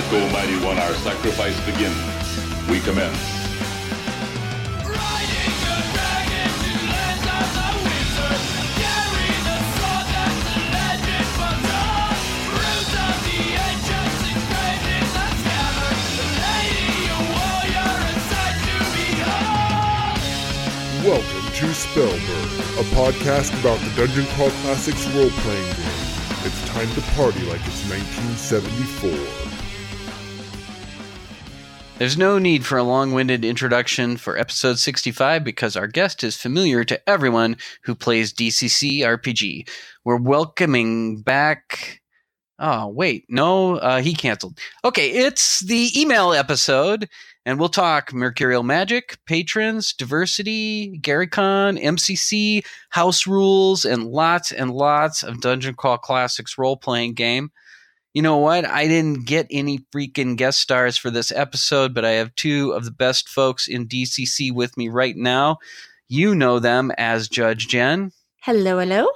Ask, Almighty One, our sacrifice begins. We commence. Welcome to Spellburn, a podcast about the Dungeon Crawl Classics role playing game. It's time to party like it's 1974. There's no need for a long winded introduction for episode 65 because our guest is familiar to everyone who plays DCC RPG. We're welcoming back. Oh, wait. No, uh, he canceled. Okay, it's the email episode, and we'll talk Mercurial Magic, patrons, diversity, GaryCon, MCC, house rules, and lots and lots of Dungeon Crawl Classics role playing game. You know what? I didn't get any freaking guest stars for this episode, but I have two of the best folks in DCC with me right now. You know them as Judge Jen Hello, hello.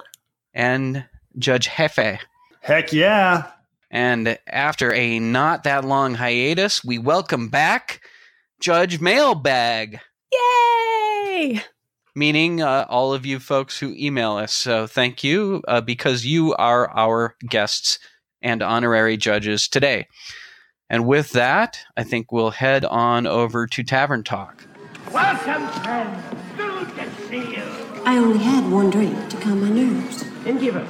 and Judge Hefe. Heck yeah. And after a not that long hiatus, we welcome back Judge Mailbag, Yay! meaning uh, all of you folks who email us. So thank you uh, because you are our guests and honorary judges today. And with that, I think we'll head on over to Tavern Talk. Welcome, friends. Good to see you. I only had one drink to calm my nerves. Innkeeper,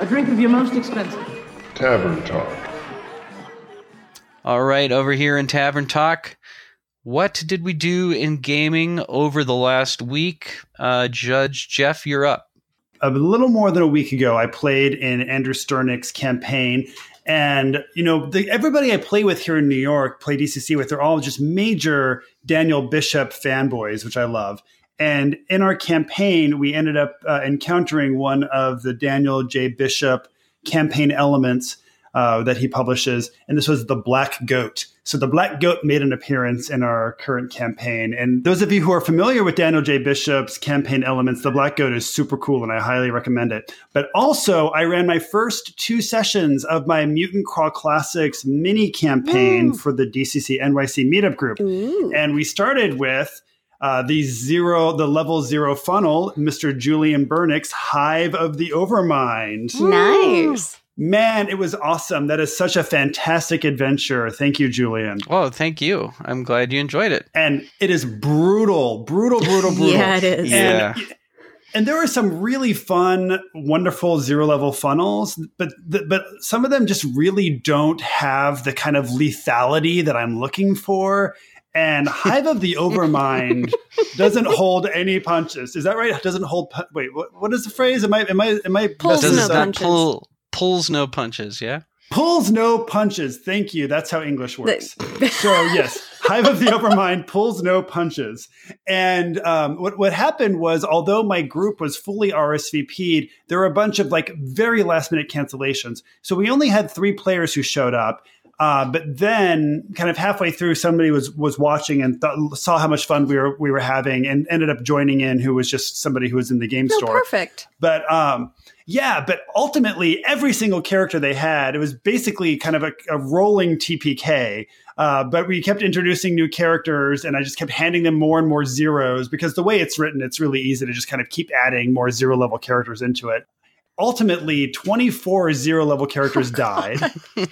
a drink of your most expensive. Tavern Talk. All right, over here in Tavern Talk, what did we do in gaming over the last week? Uh, Judge Jeff, you're up. A little more than a week ago, I played in Andrew Sternick's campaign. And, you know, the, everybody I play with here in New York, play DCC with, they're all just major Daniel Bishop fanboys, which I love. And in our campaign, we ended up uh, encountering one of the Daniel J. Bishop campaign elements uh, that he publishes, and this was the Black Goat. So the Black Goat made an appearance in our current campaign. And those of you who are familiar with Daniel J. Bishop's campaign elements, the Black Goat is super cool, and I highly recommend it. But also, I ran my first two sessions of my Mutant Crawl Classics mini campaign for the DCC NYC meetup group, and we started with. Uh, the zero, the level zero funnel, Mr. Julian Bernick's Hive of the Overmind. Nice. Man, it was awesome. That is such a fantastic adventure. Thank you, Julian. Oh, thank you. I'm glad you enjoyed it. And it is brutal, brutal, brutal, brutal. Yeah, it is. Yeah. And, and there are some really fun, wonderful zero level funnels, but the, but some of them just really don't have the kind of lethality that I'm looking for. And Hive of the Overmind doesn't hold any punches. Is that right? It doesn't hold. Pu- Wait, what, what is the phrase? Am I am I am I Pulls no this Does up? that punches. pull pulls no punches? Yeah. Pulls no punches. Thank you. That's how English works. so yes, Hive of the Overmind pulls no punches. And um, what what happened was, although my group was fully RSVP'd, there were a bunch of like very last minute cancellations. So we only had three players who showed up. Uh, but then, kind of halfway through, somebody was was watching and th- saw how much fun we were we were having, and ended up joining in. Who was just somebody who was in the game No, store. perfect. But um, yeah, but ultimately, every single character they had, it was basically kind of a, a rolling TPK. Uh, but we kept introducing new characters, and I just kept handing them more and more zeros because the way it's written, it's really easy to just kind of keep adding more zero level characters into it. Ultimately, 24 zero level characters died.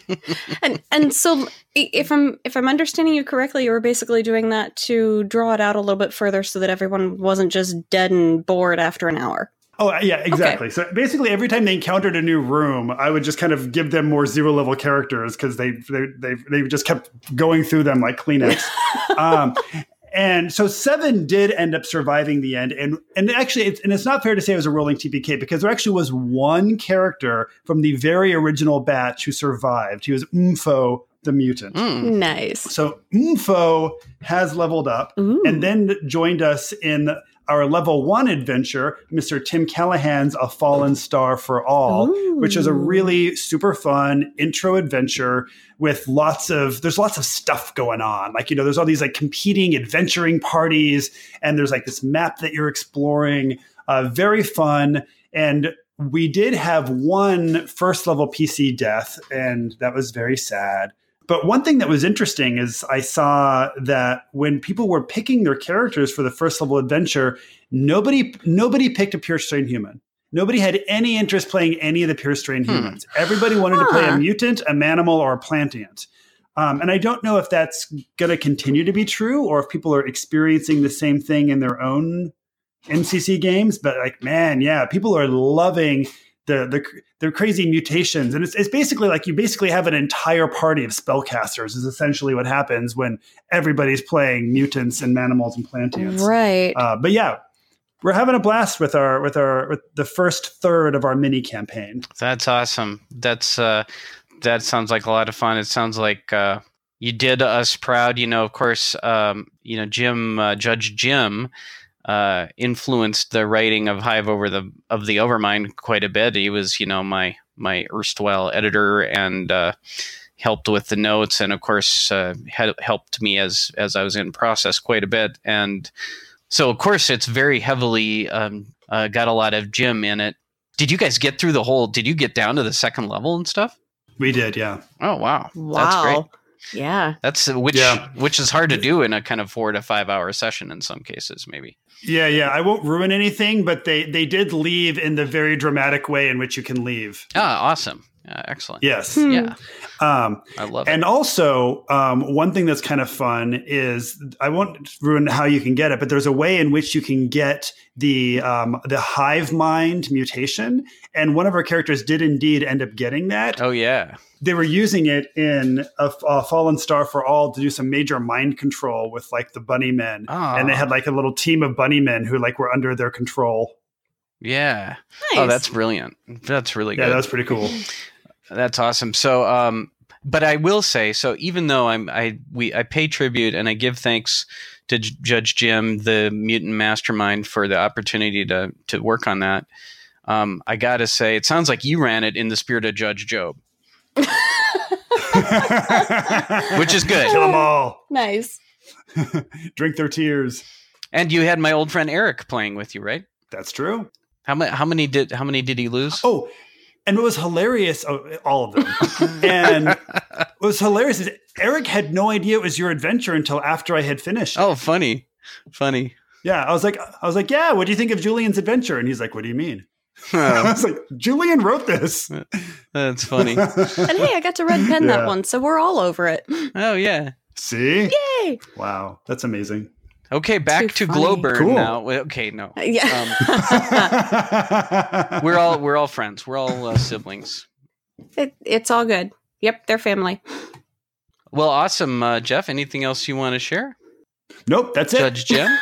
And and so if I'm if I'm understanding you correctly, you were basically doing that to draw it out a little bit further so that everyone wasn't just dead and bored after an hour. Oh yeah, exactly. So basically, every time they encountered a new room, I would just kind of give them more zero level characters because they, they they they just kept going through them like Kleenex. um, and so seven did end up surviving the end, and and actually, it's, and it's not fair to say it was a rolling TPK because there actually was one character from the very original batch who survived. He was Umfo the mutant. Mm. Nice. So Umfo has leveled up Ooh. and then joined us in our level one adventure, Mr. Tim Callahan's A Fallen Star for All, Ooh. which is a really super fun intro adventure with lots of there's lots of stuff going on. Like, you know, there's all these like competing adventuring parties, and there's like this map that you're exploring. Uh, very fun. And we did have one first level PC death, and that was very sad. But one thing that was interesting is I saw that when people were picking their characters for the first level adventure, nobody nobody picked a pure strain human. Nobody had any interest playing any of the pure strain Hmm. humans. Everybody wanted to play a mutant, a manimal, or a plantient. Um, and I don't know if that's going to continue to be true or if people are experiencing the same thing in their own MCC games. But like, man, yeah, people are loving the the the crazy mutations, and it's it's basically like you basically have an entire party of spellcasters. Is essentially what happens when everybody's playing mutants and manimals and plantients. Right. Uh, but yeah, we're having a blast with our with our with the first third of our mini campaign. That's awesome. That's uh, that sounds like a lot of fun. It sounds like uh, you did us proud. You know, of course, um, you know Jim uh, Judge Jim uh, influenced the writing of Hive over the of the Overmind quite a bit. He was, you know, my my erstwhile editor and uh, helped with the notes, and of course, uh, had helped me as as I was in process quite a bit. And so, of course, it's very heavily um, uh, got a lot of Jim in it. Did you guys get through the whole? Did you get down to the second level and stuff? We did, yeah. Oh wow, that's wow. great. Yeah. That's uh, which Yeah. which is hard to do in a kind of four to five hour session in some cases, maybe. Yeah, yeah. I won't ruin anything, but they they did leave in the very dramatic way in which you can leave. Ah, awesome, uh, excellent. Yes. Hmm. Yeah, Um, I love and it. also, um, one thing that's kind of fun is I won't ruin how you can get it, but there's a way in which you can get the um, the hive mind mutation, and one of our characters did indeed end up getting that. Oh yeah, They were using it in a, a Fallen Star for All to do some major mind control with like the bunny men, Ah. and they had like a little team of bunny men who like were under their control. yeah. Nice. Oh, that's brilliant. That's really Yeah, good. that was pretty cool. That's awesome. So, um, but I will say, so even though I'm, I we I pay tribute and I give thanks to J- Judge Jim, the mutant mastermind, for the opportunity to to work on that. Um, I gotta say, it sounds like you ran it in the spirit of Judge Jobe, which is good. Kill them all. nice. Drink their tears. And you had my old friend Eric playing with you, right? That's true. How many? How many did? How many did he lose? Oh, and what was hilarious, oh, all of them. and what was hilarious is Eric had no idea it was your adventure until after I had finished. Oh, funny, funny. Yeah, I was like, I was like, yeah. What do you think of Julian's adventure? And he's like, what do you mean? I Oh, was like, Julian wrote this. Uh, that's funny. And hey, I got to red pen Yeah. that one, so we're all over it. Oh yeah. See? Yay! Wow, that's amazing. Okay, back Too to funny. Glowburn Cool. now. Okay, no. Yeah. Um, we're all we're all friends. We're all uh, siblings. it, it's all good. Yep, they're family. Well, awesome, uh, Jeff. Anything else you want to share, nope, that's it. Judge Jim?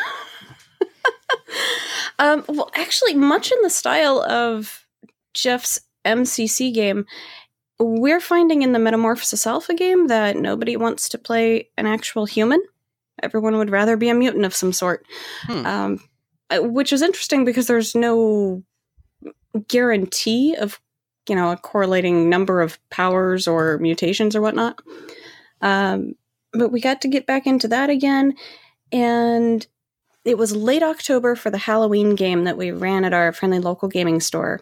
Um, well, actually, much in the style of Jeff's MCC game, we're finding in the Metamorphosis Alpha game that nobody wants to play an actual human. Everyone would rather be a mutant of some sort. Hmm. Um, uh, which is interesting because there's no guarantee of, you know, a correlating number of powers or mutations or whatnot. Um, but we got to get back into that again. And it was late October for the Halloween game that we ran at our friendly local gaming store.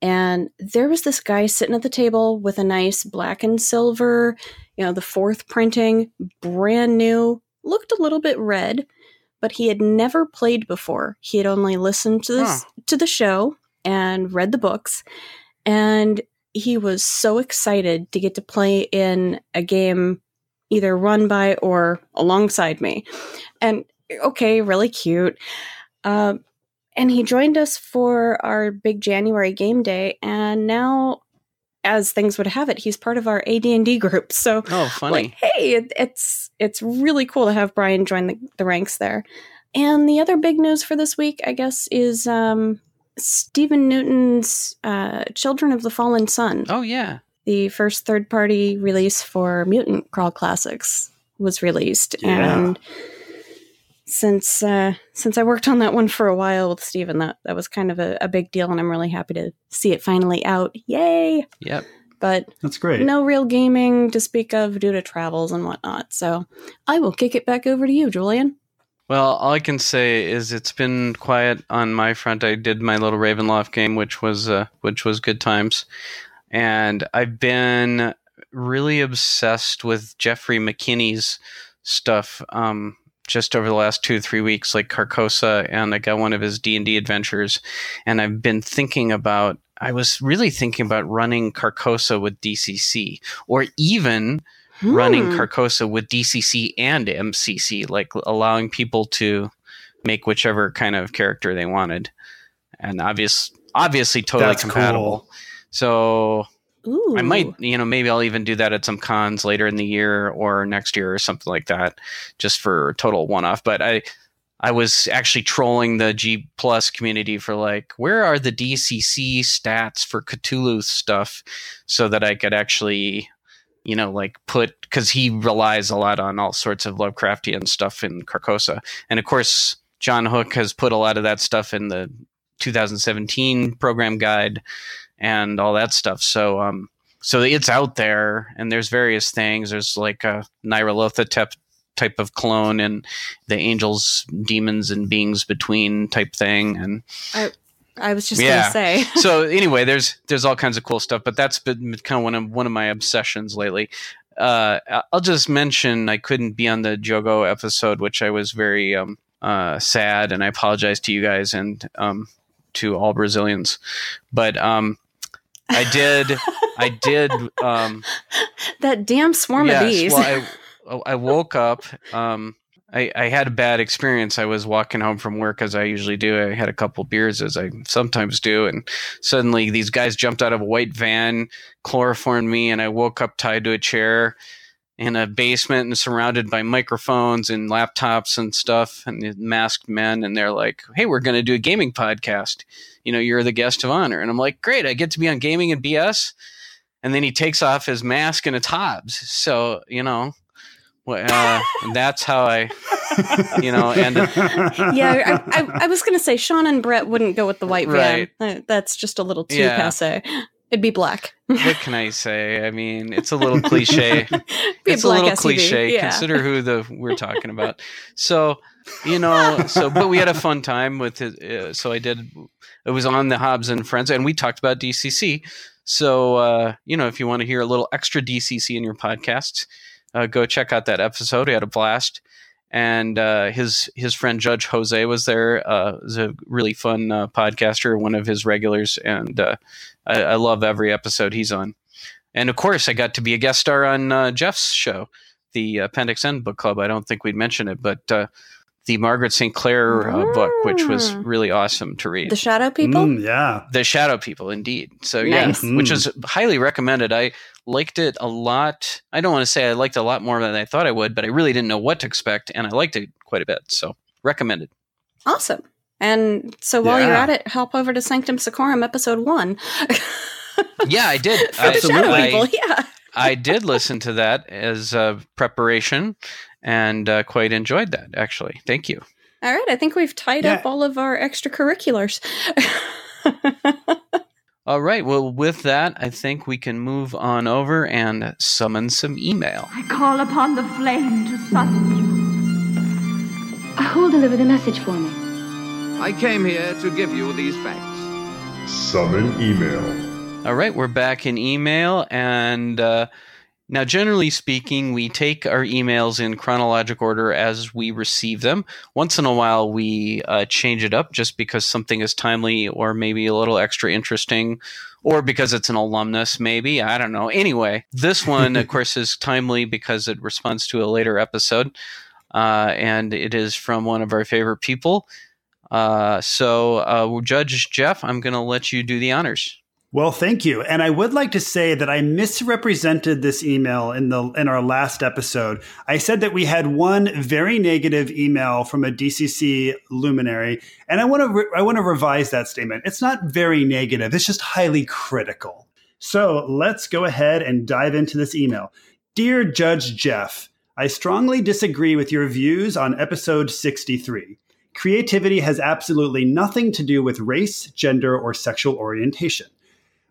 And there was this guy sitting at the table with a nice black and silver, you know, the fourth printing, brand new, looked a little bit red, but he had never played before. He had only listened to this to the show and read the books. And he was so excited to get to play in a game either run by or alongside me. And okay, really cute. Uh, and he joined us for our big January game day, and now, as things would have it, he's part of our AD and D group. So, Oh, funny. like, hey, it, it's it's really cool to have Brian join the, the ranks there. And the other big news for this week, I guess, is um, Stephen Newton's uh, Children of the Fallen Sun oh yeah. the first third party release for Mutant Crawl Classics was released. Yeah. And since uh, since I worked on that one for a while with Stephen, that, that was kind of a, a big deal, and I'm really happy to see it finally out. Yay! Yep. But That's great. no real gaming to speak of due to travels and whatnot. So I will kick it back over to you, Julian. Well, all I can say is it's been quiet on my front. I did my little Ravenloft game, which was uh, which was good times, and I've been really obsessed with Geoffrey McKinney's stuff. Um, just over the last two or three weeks, like Carcosa, and I got one of his D and D adventures, and I've been thinking about. I was really thinking about running Carcosa with DCC, or even running Hmm. Carcosa with DCC and MCC, like allowing people to make whichever kind of character they wanted, and obvious, obviously, totally That's compatible. cool. So Ooh. I might, you know, maybe I'll even do that at some cons later in the year or next year or something like that, just for total one off. But I, I was actually trolling the G Plus community for like, where are the DCC stats for Cthulhu stuff, so that I could actually, you know, like put because he relies a lot on all sorts of Lovecraftian stuff in Carcosa, and of course Jon Hook has put a lot of that stuff in the 2017 program guide and all that stuff. So, um, so it's out there, and there's various things. There's like a Nyarlathotep type of clone, and the angels, demons, and beings between type thing, and I was just Yeah. gonna say. so anyway, there's there's all kinds of cool stuff, but that's been kind of one of one of my obsessions lately. Uh, I'll just mention I couldn't be on the Jogo episode, which I was very um, uh, sad, and I apologize to you guys and um, to all Brazilians, but um, I did I did um, that damn swarm of bees. well, I, I woke up. Um, I, I had a bad experience. I was walking home from work as I usually do. I had a couple beers as I sometimes do, and suddenly these guys jumped out of a white van, chloroformed me, and I woke up tied to a chair in a basement and surrounded by microphones and laptops and stuff and masked men. And they're like, "Hey, we're going to do a gaming podcast. You know, you're the guest of honor." And I'm like, "Great! I get to be on Gaming and BS." And then he takes off his mask and it's Hobbs. So you know, uh, that's how I, you know, and yeah, I, I, I was gonna say Sean and Brett wouldn't go with the white van. Right. That's just a little too Yeah. passe. It'd be black. what can I say? I mean, it's a little cliche. Be it's a black little SUV, cliche. yeah. Consider who the we're talking about. So, you know, so but we had a fun time with it. Uh, so I did. It was on the Hobbs and Friends, and we talked about DCC. So, uh, you know, if you want to hear a little extra DCC in your podcast, uh, go check out that episode. We had a blast, and uh, his his friend Judge Jose was there. Uh, was a really fun uh, podcaster, one of his regulars, and uh, I, I love every episode he's on. And of course, I got to be a guest star on uh, Jeff's show, the Appendix N Book Club. I don't think we'd mention it, but uh, the Margaret St. Clair uh, book, which was Mm. really awesome to read. The shadow people. Mm, yeah. The Shadow People, indeed. So Nice. yeah, which is highly recommended. I liked it a lot. I don't want to say I liked it a lot more than I thought I would, but I really didn't know what to expect, and I liked it quite a bit. So recommended. Awesome. And so while you're at it, hop over to Sanctum Secorum episode one. Yeah, I did. For the shadow I, people, yeah. I did listen to that as uh, preparation, and uh, quite enjoyed that. Actually, thank you. All right, I think we've tied Yeah. up all of our extracurriculars. All right. Well, with that, I think we can move on over and summon some email. I call upon the flame to summon you. Who'll deliver the message for me? I came here to give you these facts. Summon email. All right, we're back in email, and uh, now, generally speaking, we take our emails in chronologic order as we receive them. Once in a while, we uh, change it up just because something is timely, or maybe a little extra interesting, or because it's an alumnus, maybe I don't know. Anyway, this one, of course, is timely because it responds to a later episode, uh, and it is from one of our favorite people. Uh, so, uh, Judge Jeff, I'm going to let you do the honors. Well, thank you. And I would like to say that I misrepresented this email in the in our last episode. I said that we had one very negative email from a DCC luminary, and I want to re- I want to revise that statement. It's not very negative. It's just highly critical. So, let's go ahead and dive into this email. Dear Judge Jeff, I strongly disagree with your views on episode 63. Creativity has absolutely nothing to do with race, gender, or sexual orientation.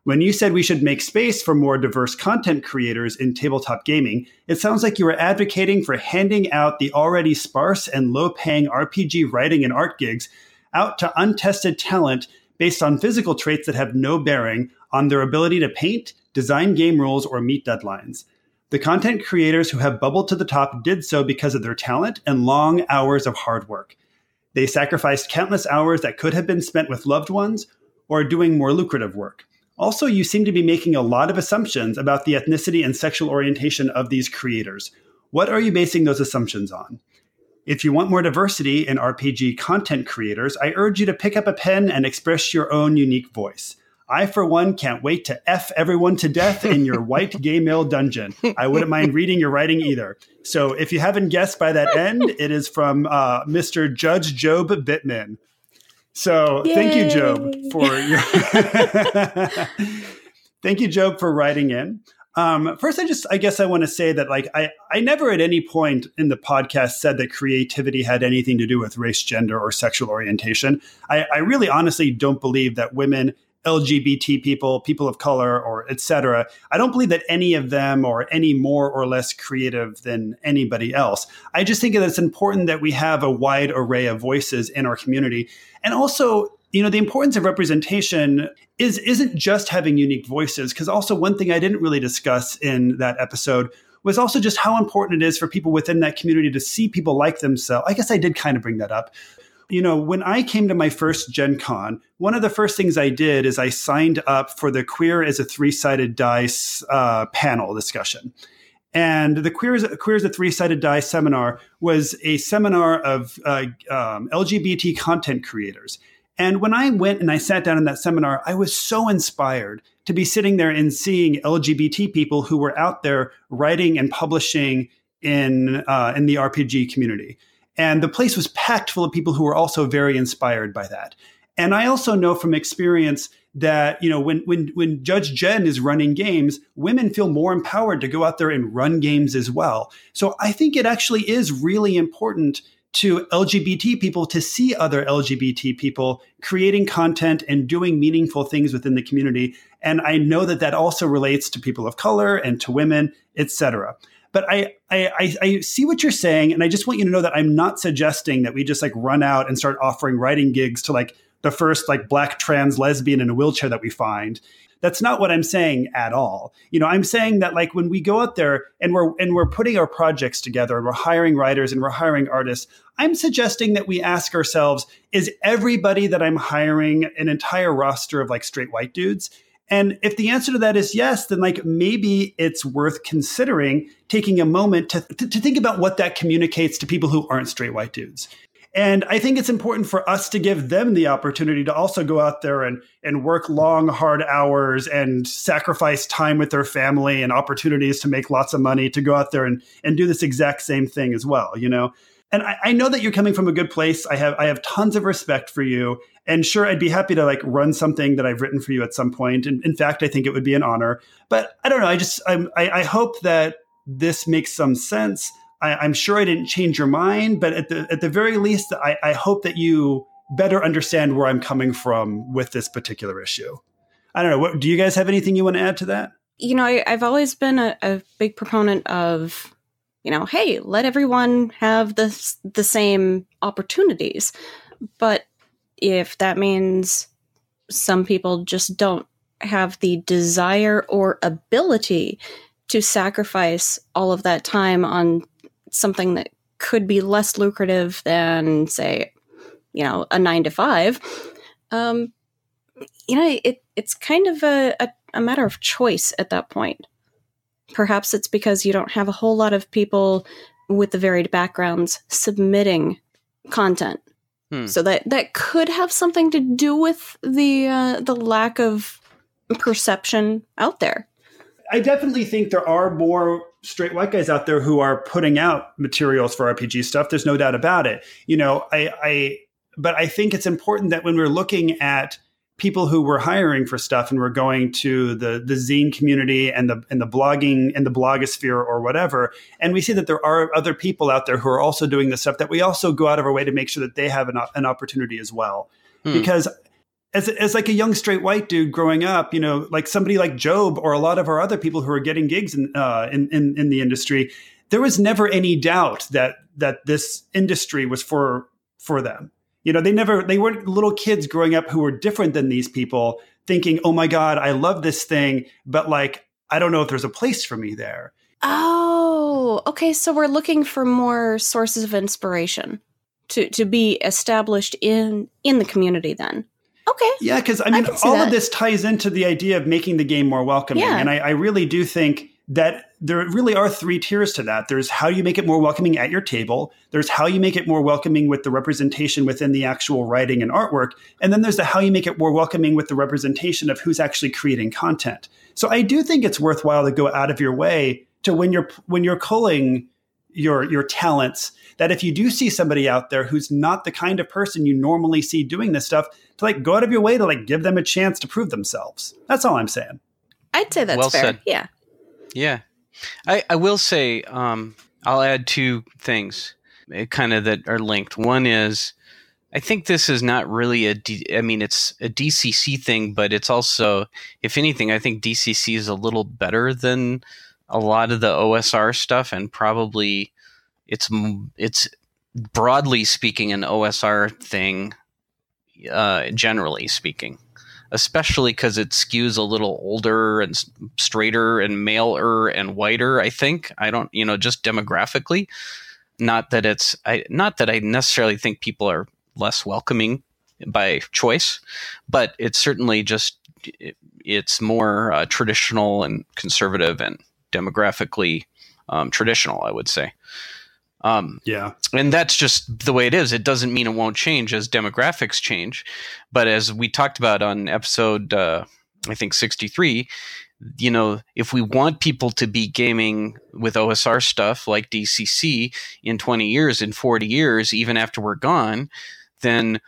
When you said we should make space for more diverse content creators in tabletop gaming, it sounds like you were advocating for handing out the already sparse and low paying RPG writing and art gigs out to untested talent based on physical traits that have no bearing on their ability to paint, design game rules, or meet deadlines. The content creators who have bubbled to the top did so because of their talent and long hours of hard work. They sacrificed countless hours that could have been spent with loved ones or doing more lucrative work. Also, you seem to be making a lot of assumptions about the ethnicity and sexual orientation of these creators. What are you basing those assumptions on? If you want more diversity in RPG content creators, I urge you to pick up a pen and express your own unique voice. I, for one, can't wait to F everyone to death in your white gay male dungeon. I wouldn't mind reading your writing either. So if you haven't guessed by that end, it is from uh, Mr. Judge Jobe Bittman. So Yay. thank you, Jobe, for your thank you, Jobe, for writing in. Um, first, I just I guess I want to say that like I I never at any point in the podcast said that creativity had anything to do with race, gender, or sexual orientation. I, I really honestly don't believe that women LGBT people, people of color, or etc. I don't believe that any of them are any more or less creative than anybody else. I just think that it's important that we have a wide array of voices in our community. And also, you know, the importance of representation is isn't just having unique voices, because also one thing I didn't really discuss in that episode was also just how important it is for people within that community to see people like themselves. I guess I did kind of bring that up, you know, when I came to my first Gen Con, one of the first things I did is I signed up for the Queer as a Three Sided Dice uh, panel discussion. And the Queer as, Queer as a Three Sided Die seminar was a seminar of uh, um, LGBT content creators. And when I went and I sat down in that seminar, I was so inspired to be sitting there and seeing LGBT people who were out there writing and publishing in uh, in the RPG community. And the place was packed full of people who were also very inspired by that. And I also know from experience that you know when when when Judge Jen is running games, women feel more empowered to go out there and run games as well. So I think it actually is really important to LGBT people to see other LGBT people creating content and doing meaningful things within the community. And I know that that also relates to people of color and to women, etc. But I, I, I see what you're saying, and I just want you to know that I'm not suggesting that we just like run out and start offering writing gigs to like the first like black trans lesbian in a wheelchair that we find. That's not what I'm saying at all. You know, I'm saying that like when we go out there and we're and we're putting our projects together and we're hiring writers and we're hiring artists, I'm suggesting that we ask ourselves, is everybody that I'm hiring an entire roster of like straight white dudes? And if the answer to that is yes, then like maybe it's worth considering taking a moment to, to, to, think about what that communicates to people who aren't straight white dudes. And I think it's important for us to give them the opportunity to also go out there and, and work long, hard hours and sacrifice time with their family and opportunities to make lots of money to go out there and, and do this exact same thing as well, you know? And I, I know that you're coming from a good place. I have I have tons of respect for you and sure, I'd be happy to like run something that I've written for you at some point. And in fact, I think it would be an honor. But I don't know. I just I'm, I, I hope that this makes some sense. I, am sure I didn't change your mind, but at the at the very least, I, I hope that you better understand where I'm coming from with this particular issue. I don't know. What, do you guys have anything you want to add to that? You know, I, have always been a, a big proponent of, you know, hey, let everyone have the the same opportunities. But if that means some people just don't have the desire or ability to sacrifice all of that time on something that could be less lucrative than, say, you know, a nine to five, um, you know, it, it's kind of a, a, a matter of choice at that point. Perhaps it's because you don't have a whole lot of people with the varied backgrounds submitting content Hmm. So that that could have something to do with the uh, the lack of perception out there. I definitely think there are more straight white guys out there who are putting out materials for RPG stuff. There's no doubt about it. You know, I, I but I think it's important that when we're looking at people who were hiring for stuff and were going to the the zine community and the and the blogging and the blogosphere or whatever. And we see that there are other people out there who are also doing this stuff that we also go out of our way to make sure that they have an, an opportunity as well. Hmm. because as, as like a young straight white dude growing up, you know, like somebody like Jobe or a lot of our other people who are getting gigs in, uh, in, in, in the industry, there was never any doubt that that this industry was for for them you know, they never, they weren't little kids growing up who were different than these people thinking, oh my God, I love this thing, but like, I don't know if there's a place for me there. Oh, okay. So we're looking for more sources of inspiration to to be established in in the community. Then, okay. Yeah, because I mean, see all that. of this ties into the idea of making the game more welcoming, Yeah. and I, I really do think that there really are three tiers to that. There's how you make it more welcoming at your table. There's how you make it more welcoming with the representation within the actual writing and artwork, and then there's the how you make it more welcoming with the representation of who's actually creating content. So I do think it's worthwhile to go out of your way to when you're when you're culling your your talents that if you do see somebody out there who's not the kind of person you normally see doing this stuff to like go out of your way to like give them a chance to prove themselves that's all i'm saying I'd say that's Well fair. said. Yeah. Yeah, I, I will say um, I'll add two things, eh, kind of that are linked. One is I think this is not really a. D, I mean, it's a DCC thing, but it's also, if anything, I think DCC is a little better than a lot of the OSR stuff, and probably it's it's broadly speaking an OSR thing, uh, generally speaking especially because it skews a little older and straighter and maler and whiter. I think I don't, you know, just demographically. Not that it's, I not that I necessarily think people are less welcoming by choice, but it's certainly just it, it's more uh, traditional and conservative and demographically um, traditional. I would say. Um, yeah and that's just the way it is. It doesn't mean it won't change as demographics change, but as we talked about on episode, uh, I think sixty three, you know, if we want people to be gaming with OSR stuff like DCC in twenty years, in forty years, even after we're gone, then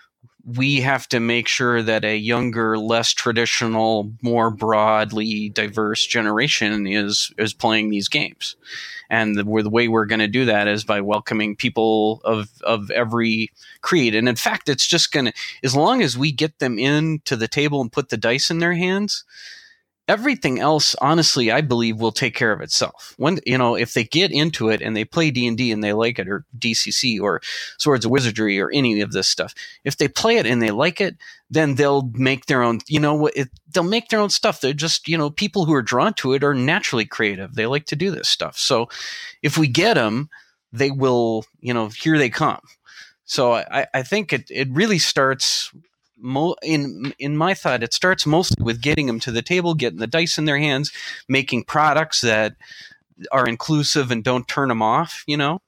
we have to make sure that a younger, less traditional, more broadly diverse generation is is playing these games. And the, the way we're going to do that is by welcoming people of of every creed. And in fact, it's just going to as long as we get them in to the table and put the dice in their hands, everything else honestly i believe will take care of itself. When you know if they get into it and they play d&d and they like it or dcc or swords of wizardry or any of this stuff if they play it and they like it then they'll make their own you know what they'll make their own stuff. They're just you know people who are drawn to it are naturally creative. They like to do this stuff. So if we get them they will you know here they come. So i, I think it, it really starts mo- in in my thought, it starts mostly with getting them to the table, getting the dice in their hands, making products that are inclusive and don't turn them off. You know,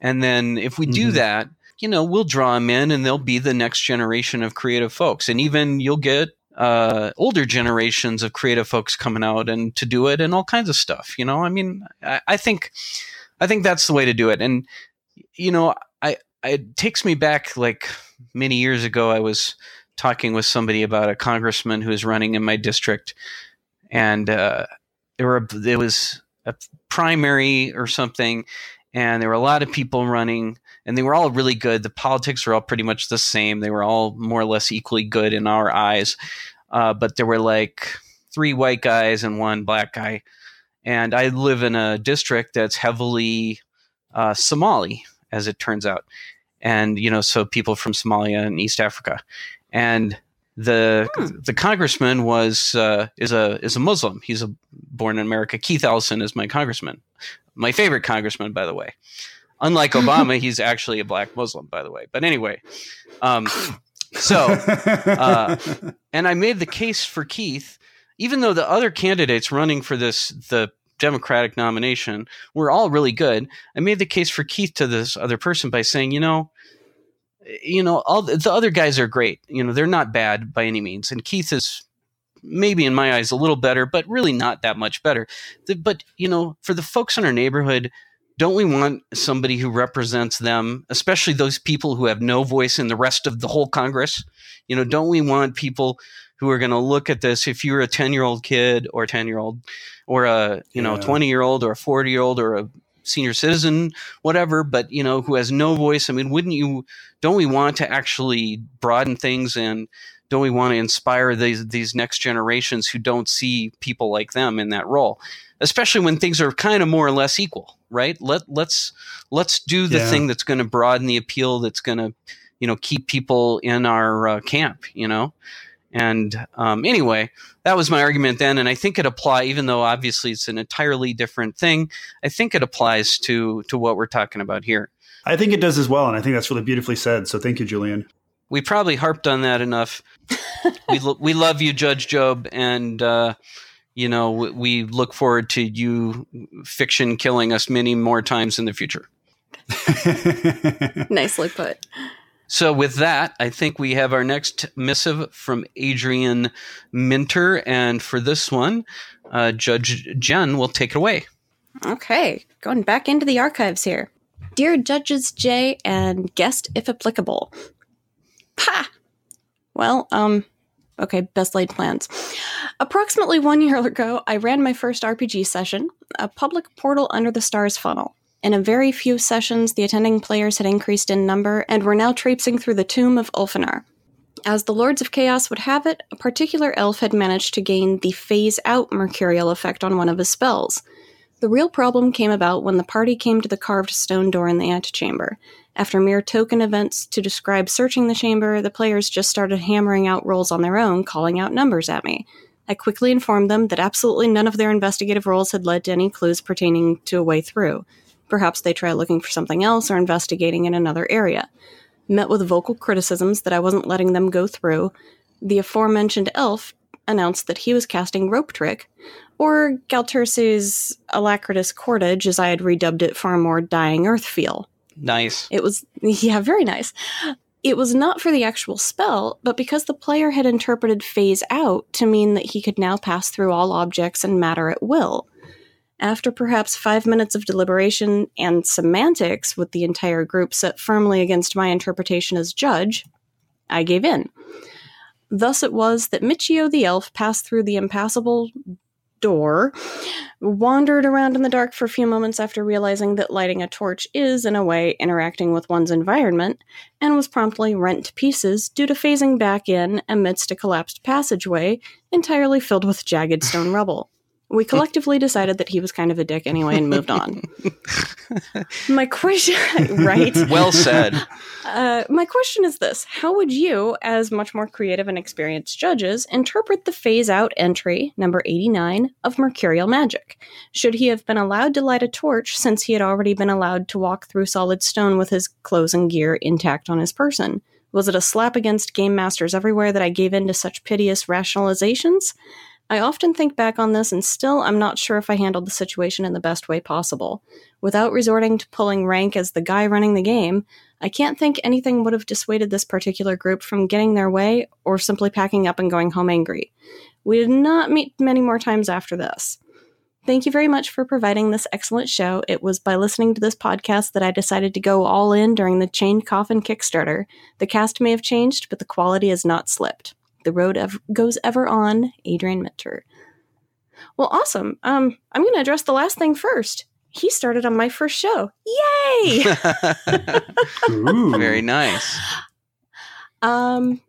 and then if we do Mhm. that, you know, we'll draw them in, and they'll be the next generation of creative folks, and even you'll get uh, older generations of creative folks coming out and to do it and all kinds of stuff. You know, I mean, I, I think, I think that's the way to do it. And you know, I, it takes me back like many years ago. I was talking with somebody about a congressman who is running in my district, and uh, there were there was a primary or something, and there were a lot of people running, and they were all really good. The politics were all pretty much the same. They were all more or less equally good in our eyes, uh, but there were like three white guys and one black guy, and I live in a district that's heavily uh, Somali, as it turns out, and you know, so people from Somalia and East Africa, and the the congressman was uh, is a is a Muslim. He's a born in America. Keith Ellison is my congressman, my favorite congressman, by the way. Unlike Obama, he's actually a black Muslim, by the way. But anyway, um, so uh, and I made the case for Keith, even though the other candidates running for this the Democratic nomination were all really good. I made the case for Keith to this other person by saying, you know, you know, all the, the other guys are great. You know, they're not bad by any means, and Keith is maybe in my eyes a little better, but really not that much better. The, but you know, for the folks in our neighborhood, don't we want somebody who represents them, especially those people who have no voice in the rest of the whole Congress? You know, don't we want people who are going to look at this? If you're a ten year old kid or ten year old, or a you know Yeah. twenty year old or a forty year old or a senior citizen, whatever, but you know who has no voice. I mean, wouldn't you? Don't we want to actually broaden things and don't we want to inspire these these next generations who don't see people like them in that role especially when things are kind of more or less equal right let let's let's do the Yeah. thing that's going to broaden the appeal that's going to you know keep people in our uh, camp you know And um, anyway, that was my argument then, and I think it applies. Even though obviously it's an entirely different thing, I think it applies to to what we're talking about here. I think it does as well, and I think that's really beautifully said. So thank you, Julian. We probably harped on that enough. we lo- we love you, Judge Jobe, and uh, you know we, we look forward to you fiction killing us many more times in the future. Nicely put. So, with that, I think we have our next missive from Adrian Minter. And for this one, uh, Judge Jen will take it away. Okay, going back into the archives here. Dear Judges J and guest if applicable. Pa! Well, um, okay, best laid plans. Approximately one year ago, I ran my first RPG session, a public portal under the stars funnel. In a very few sessions, the attending players had increased in number and were now traipsing through the tomb of Ulfaenor. As the Lords of Chaos would have it, a particular elf had managed to gain the phase out mercurial effect on one of his spells. The real problem came about when the party came to the carved stone door in the antechamber. After mere token events to describe searching the chamber, the players just started hammering out rolls on their own, calling out numbers at me. I quickly informed them that absolutely none of their investigative rolls had led to any clues pertaining to a way through. Perhaps they try looking for something else or investigating in another area. Met with vocal criticisms that I wasn't letting them go through, the aforementioned elf announced that he was casting Rope Trick, or Galterce's Alacritus Cordage, as I had redubbed it for a more dying earth feel. Nice. It was, yeah, very nice. It was not for the actual spell, but because the player had interpreted phase out to mean that he could now pass through all objects and matter at will. After perhaps five minutes of deliberation and semantics with the entire group set firmly against my interpretation as judge, I gave in. Thus it was that Michio the elf passed through the impassable door, wandered around in the dark for a few moments after realizing that lighting a torch is, in a way, interacting with one's environment, and was promptly rent to pieces due to phasing back in amidst a collapsed passageway entirely filled with jagged stone rubble. We collectively decided that he was kind of a dick anyway and moved on. my question, right? Well said. Uh, my question is this How would you, as much more creative and experienced judges, interpret the phase out entry, number 89, of Mercurial Magic? Should he have been allowed to light a torch since he had already been allowed to walk through solid stone with his clothes and gear intact on his person? Was it a slap against game masters everywhere that I gave in to such piteous rationalizations? I often think back on this and still I'm not sure if I handled the situation in the best way possible. Without resorting to pulling rank as the guy running the game, I can't think anything would have dissuaded this particular group from getting their way or simply packing up and going home angry. We did not meet many more times after this. Thank you very much for providing this excellent show. It was by listening to this podcast that I decided to go all in during the Chained Coffin Kickstarter. The cast may have changed, but the quality has not slipped. The road ev- goes ever on, Adrian Mentor. Well, awesome. Um, I'm going to address the last thing first. He started on my first show. Yay! Very nice. Um,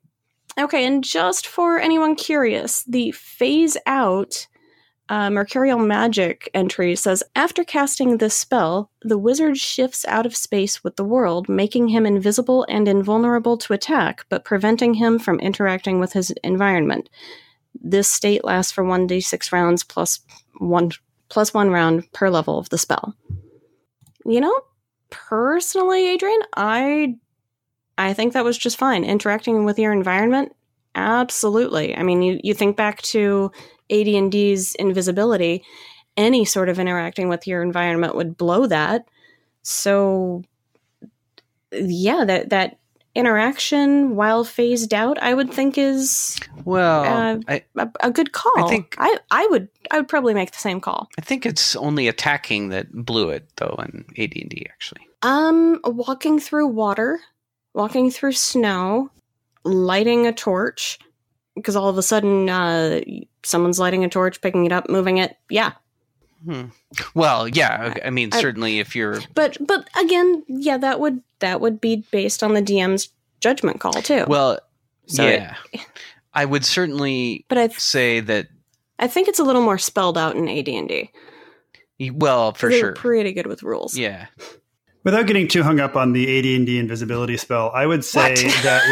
okay, and just for anyone curious, the phase out uh, Mercurial Magic entry says after casting this spell, the wizard shifts out of space with the world, making him invisible and invulnerable to attack, but preventing him from interacting with his environment. This state lasts for 1d6 rounds plus one plus one round per level of the spell. You know, personally, Adrian, I I think that was just fine. Interacting with your environment, absolutely. I mean, you, you think back to AD&D's invisibility, any sort of interacting with your environment would blow that. So yeah, that that interaction while phased out, I would think is Well, uh, I, a, a good call. I think- I, I would I would probably make the same call. I think it's only attacking that blew it though in AD&D actually. Um, walking through water, walking through snow, lighting a torch, because all of a sudden uh, someone's lighting a torch, picking it up, moving it. Yeah, Hmm. Well, yeah, I mean I- certainly if you're but but again, yeah, that would that would be based on the DM's judgment call too. well, So yeah. I would certainly but I say that I think it's a little more spelled out in AD and D. well, for sure. pretty good with rules. Yeah. Without getting too hung up on the AD&D invisibility spell, I would say What? that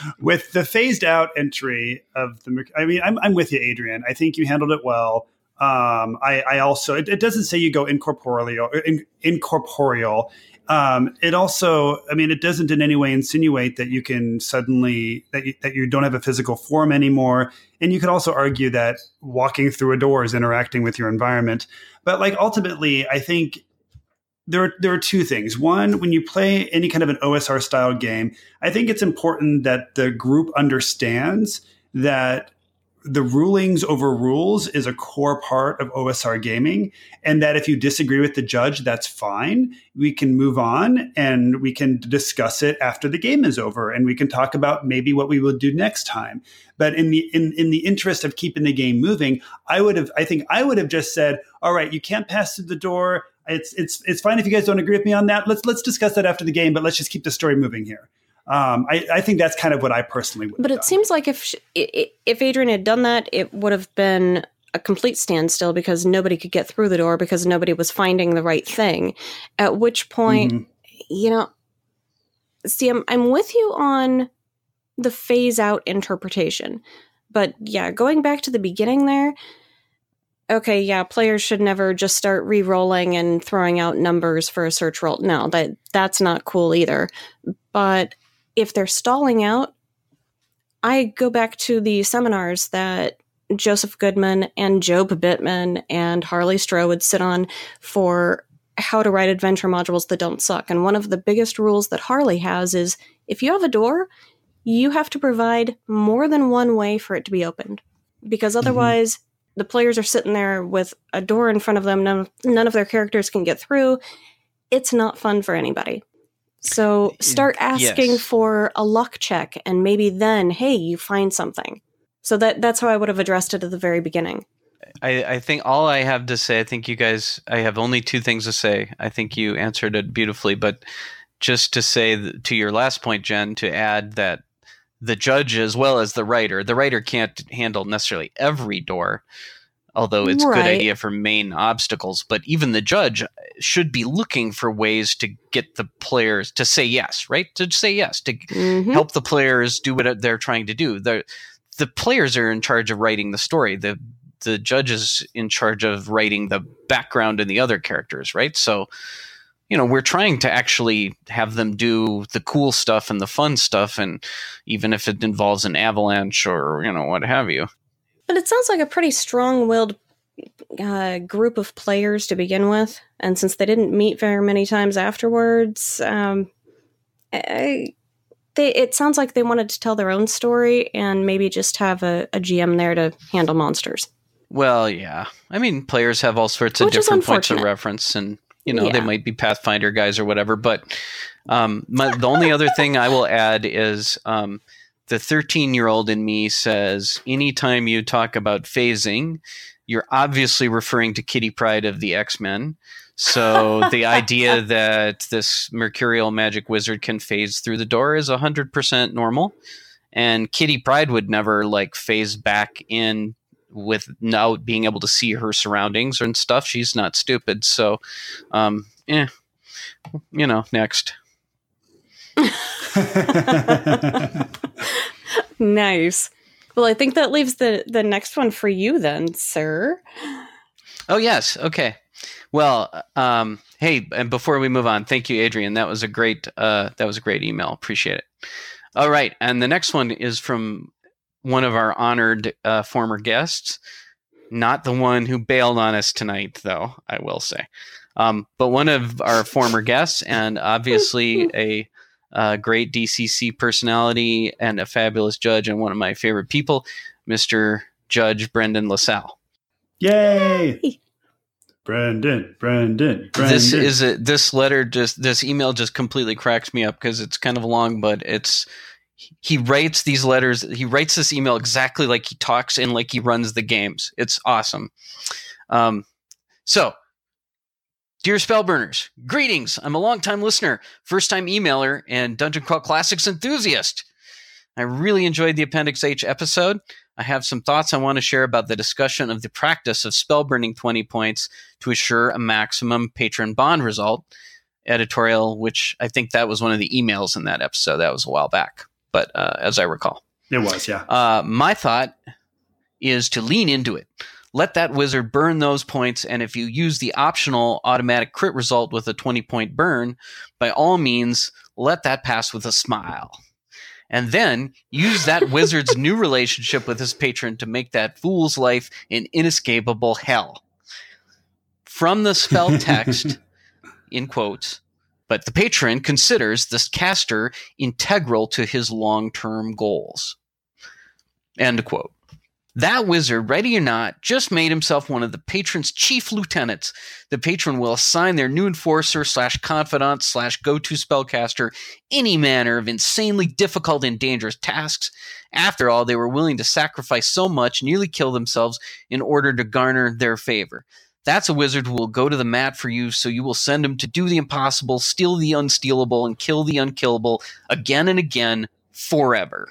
with with the phased out entry of the, I mean, I'm, I'm with you, Adrian. I think you handled it well. Um, I, I also, it, it doesn't say you go incorporeal, in, incorporeal. Um, it also, I mean, it doesn't in any way insinuate that you can suddenly that you, that you don't have a physical form anymore. And you could also argue that walking through a door is interacting with your environment. But like ultimately, I think there are, there are two things. One, when you play any kind of an OSR style game, I think it's important that the group understands that the rulings over rules is a core part of OSR gaming, and that if you disagree with the judge, that's fine. We can move on and we can discuss it after the game is over, and we can talk about maybe what we will do next time. But in the in, in the interest of keeping the game moving, I would have I think I would have just said, all right, you can't pass through the door. It's it's it's fine if you guys don't agree with me on that. Let's let's discuss that after the game, but let's just keep the story moving here. Um, I, I think that's kind of what I personally would. But it done. seems like if sh- i- i- if Adrian had done that, it would have been a complete standstill because nobody could get through the door because nobody was finding the right thing. At which point, Mhm. you know, see, I'm I'm with you on the phase out interpretation, but yeah, going back to the beginning there. Okay, yeah, players should never just start re-rolling and throwing out numbers for a search roll. No, that that's not cool either. But if they're stalling out, I go back to the seminars that Joseph Goodman and Jobe Bittman and Harley Stroh would sit on for how to write adventure modules that don't suck. And one of the biggest rules that Harley has is if you have a door, you have to provide more than one way for it to be opened. Because mm-hmm. otherwise, the players are sitting there with a door in front of them, none, none of their characters can get through. It's not fun for anybody. So start asking yes. for a luck check and maybe then, hey, you find something. So that that's how I would have addressed it at the very beginning. I, I think all I have to say, I think you guys, I have only two things to say. I think you answered it beautifully, but just to say th- to your last point, Jen, to add that the judge as well as the writer, the writer can't handle necessarily every door, although it's a good idea for main obstacles. But even the judge should be looking for ways to get the players to say yes, right? To say yes, to Mhm. help the players do what they're trying to do. The the players are in charge of writing the story. The the judge is in charge of writing the background and the other characters, right? So, you know, we're trying to actually have them do the cool stuff and the fun stuff, and even if it involves an avalanche or you know what have you. But it sounds like a pretty strong-willed uh, group of players to begin with, and since they didn't meet very many times afterwards, um, I, they it sounds like they wanted to tell their own story and maybe just have a, a GM there to handle monsters. Well, yeah. I mean, players have all sorts of Which different points of reference, and you know they might be Pathfinder guys or whatever. But um, my, the only other thing I will add is um, the 13 year old in me says, anytime you talk about phasing, you're obviously referring to Kitty Pryde of the X Men. So the idea that this mercurial magic wizard can phase through the door is 100% normal. And Kitty Pryde would never like phase back in without being able to see her surroundings and stuff. She's not stupid. So, um, eh, you know, next. Nice. Well, I think that leaves the the next one for you then, sir. Oh, yes. Okay. Well, um, hey, and before we move on, thank you, Adrian. That was a great, uh, that was a great email. Appreciate it. All right, and the next one is from one of our honored uh, former guests, not the one who bailed on us tonight, though. I will say, um, but one of our former guests, and obviously a uh, great DCC personality and a fabulous judge, and one of my favorite people, Mister Judge Brendan LaSalle. Yay! Brendan, Brendan, Brendan. This is a, this letter just this email just completely cracks me up because it's kind of long, but it's he writes these letters. He writes this email exactly like he talks and like he runs the games. It's awesome. Um, so, dear Spellburners, greetings. I'm a longtime listener, first time emailer, and Dungeon Crawl Classics enthusiast. I really enjoyed the Appendix H episode. I have some thoughts I want to share about the discussion of the practice of spell burning 20 points to assure a maximum patron bond result. Editorial, which I think that was one of the emails in that episode. That was a while back, but uh, as I recall, It was, yeah. uh, my thought is to lean into it. Let that wizard burn those points, and if you use the optional automatic crit result with a 20 point burn, by all means, let that pass with a smile. And then use that wizard's new relationship with his patron to make that fool's life an inescapable hell. From the spell text, in quotes, but the patron considers this caster integral to his long term goals. End quote. That wizard, ready or not, just made himself one of the patron's chief lieutenants. The patron will assign their new enforcer slash confidant slash go to spellcaster any manner of insanely difficult and dangerous tasks. After all, they were willing to sacrifice so much, nearly kill themselves, in order to garner their favor. That's a wizard who will go to the mat for you, so you will send him to do the impossible, steal the unstealable, and kill the unkillable again and again forever.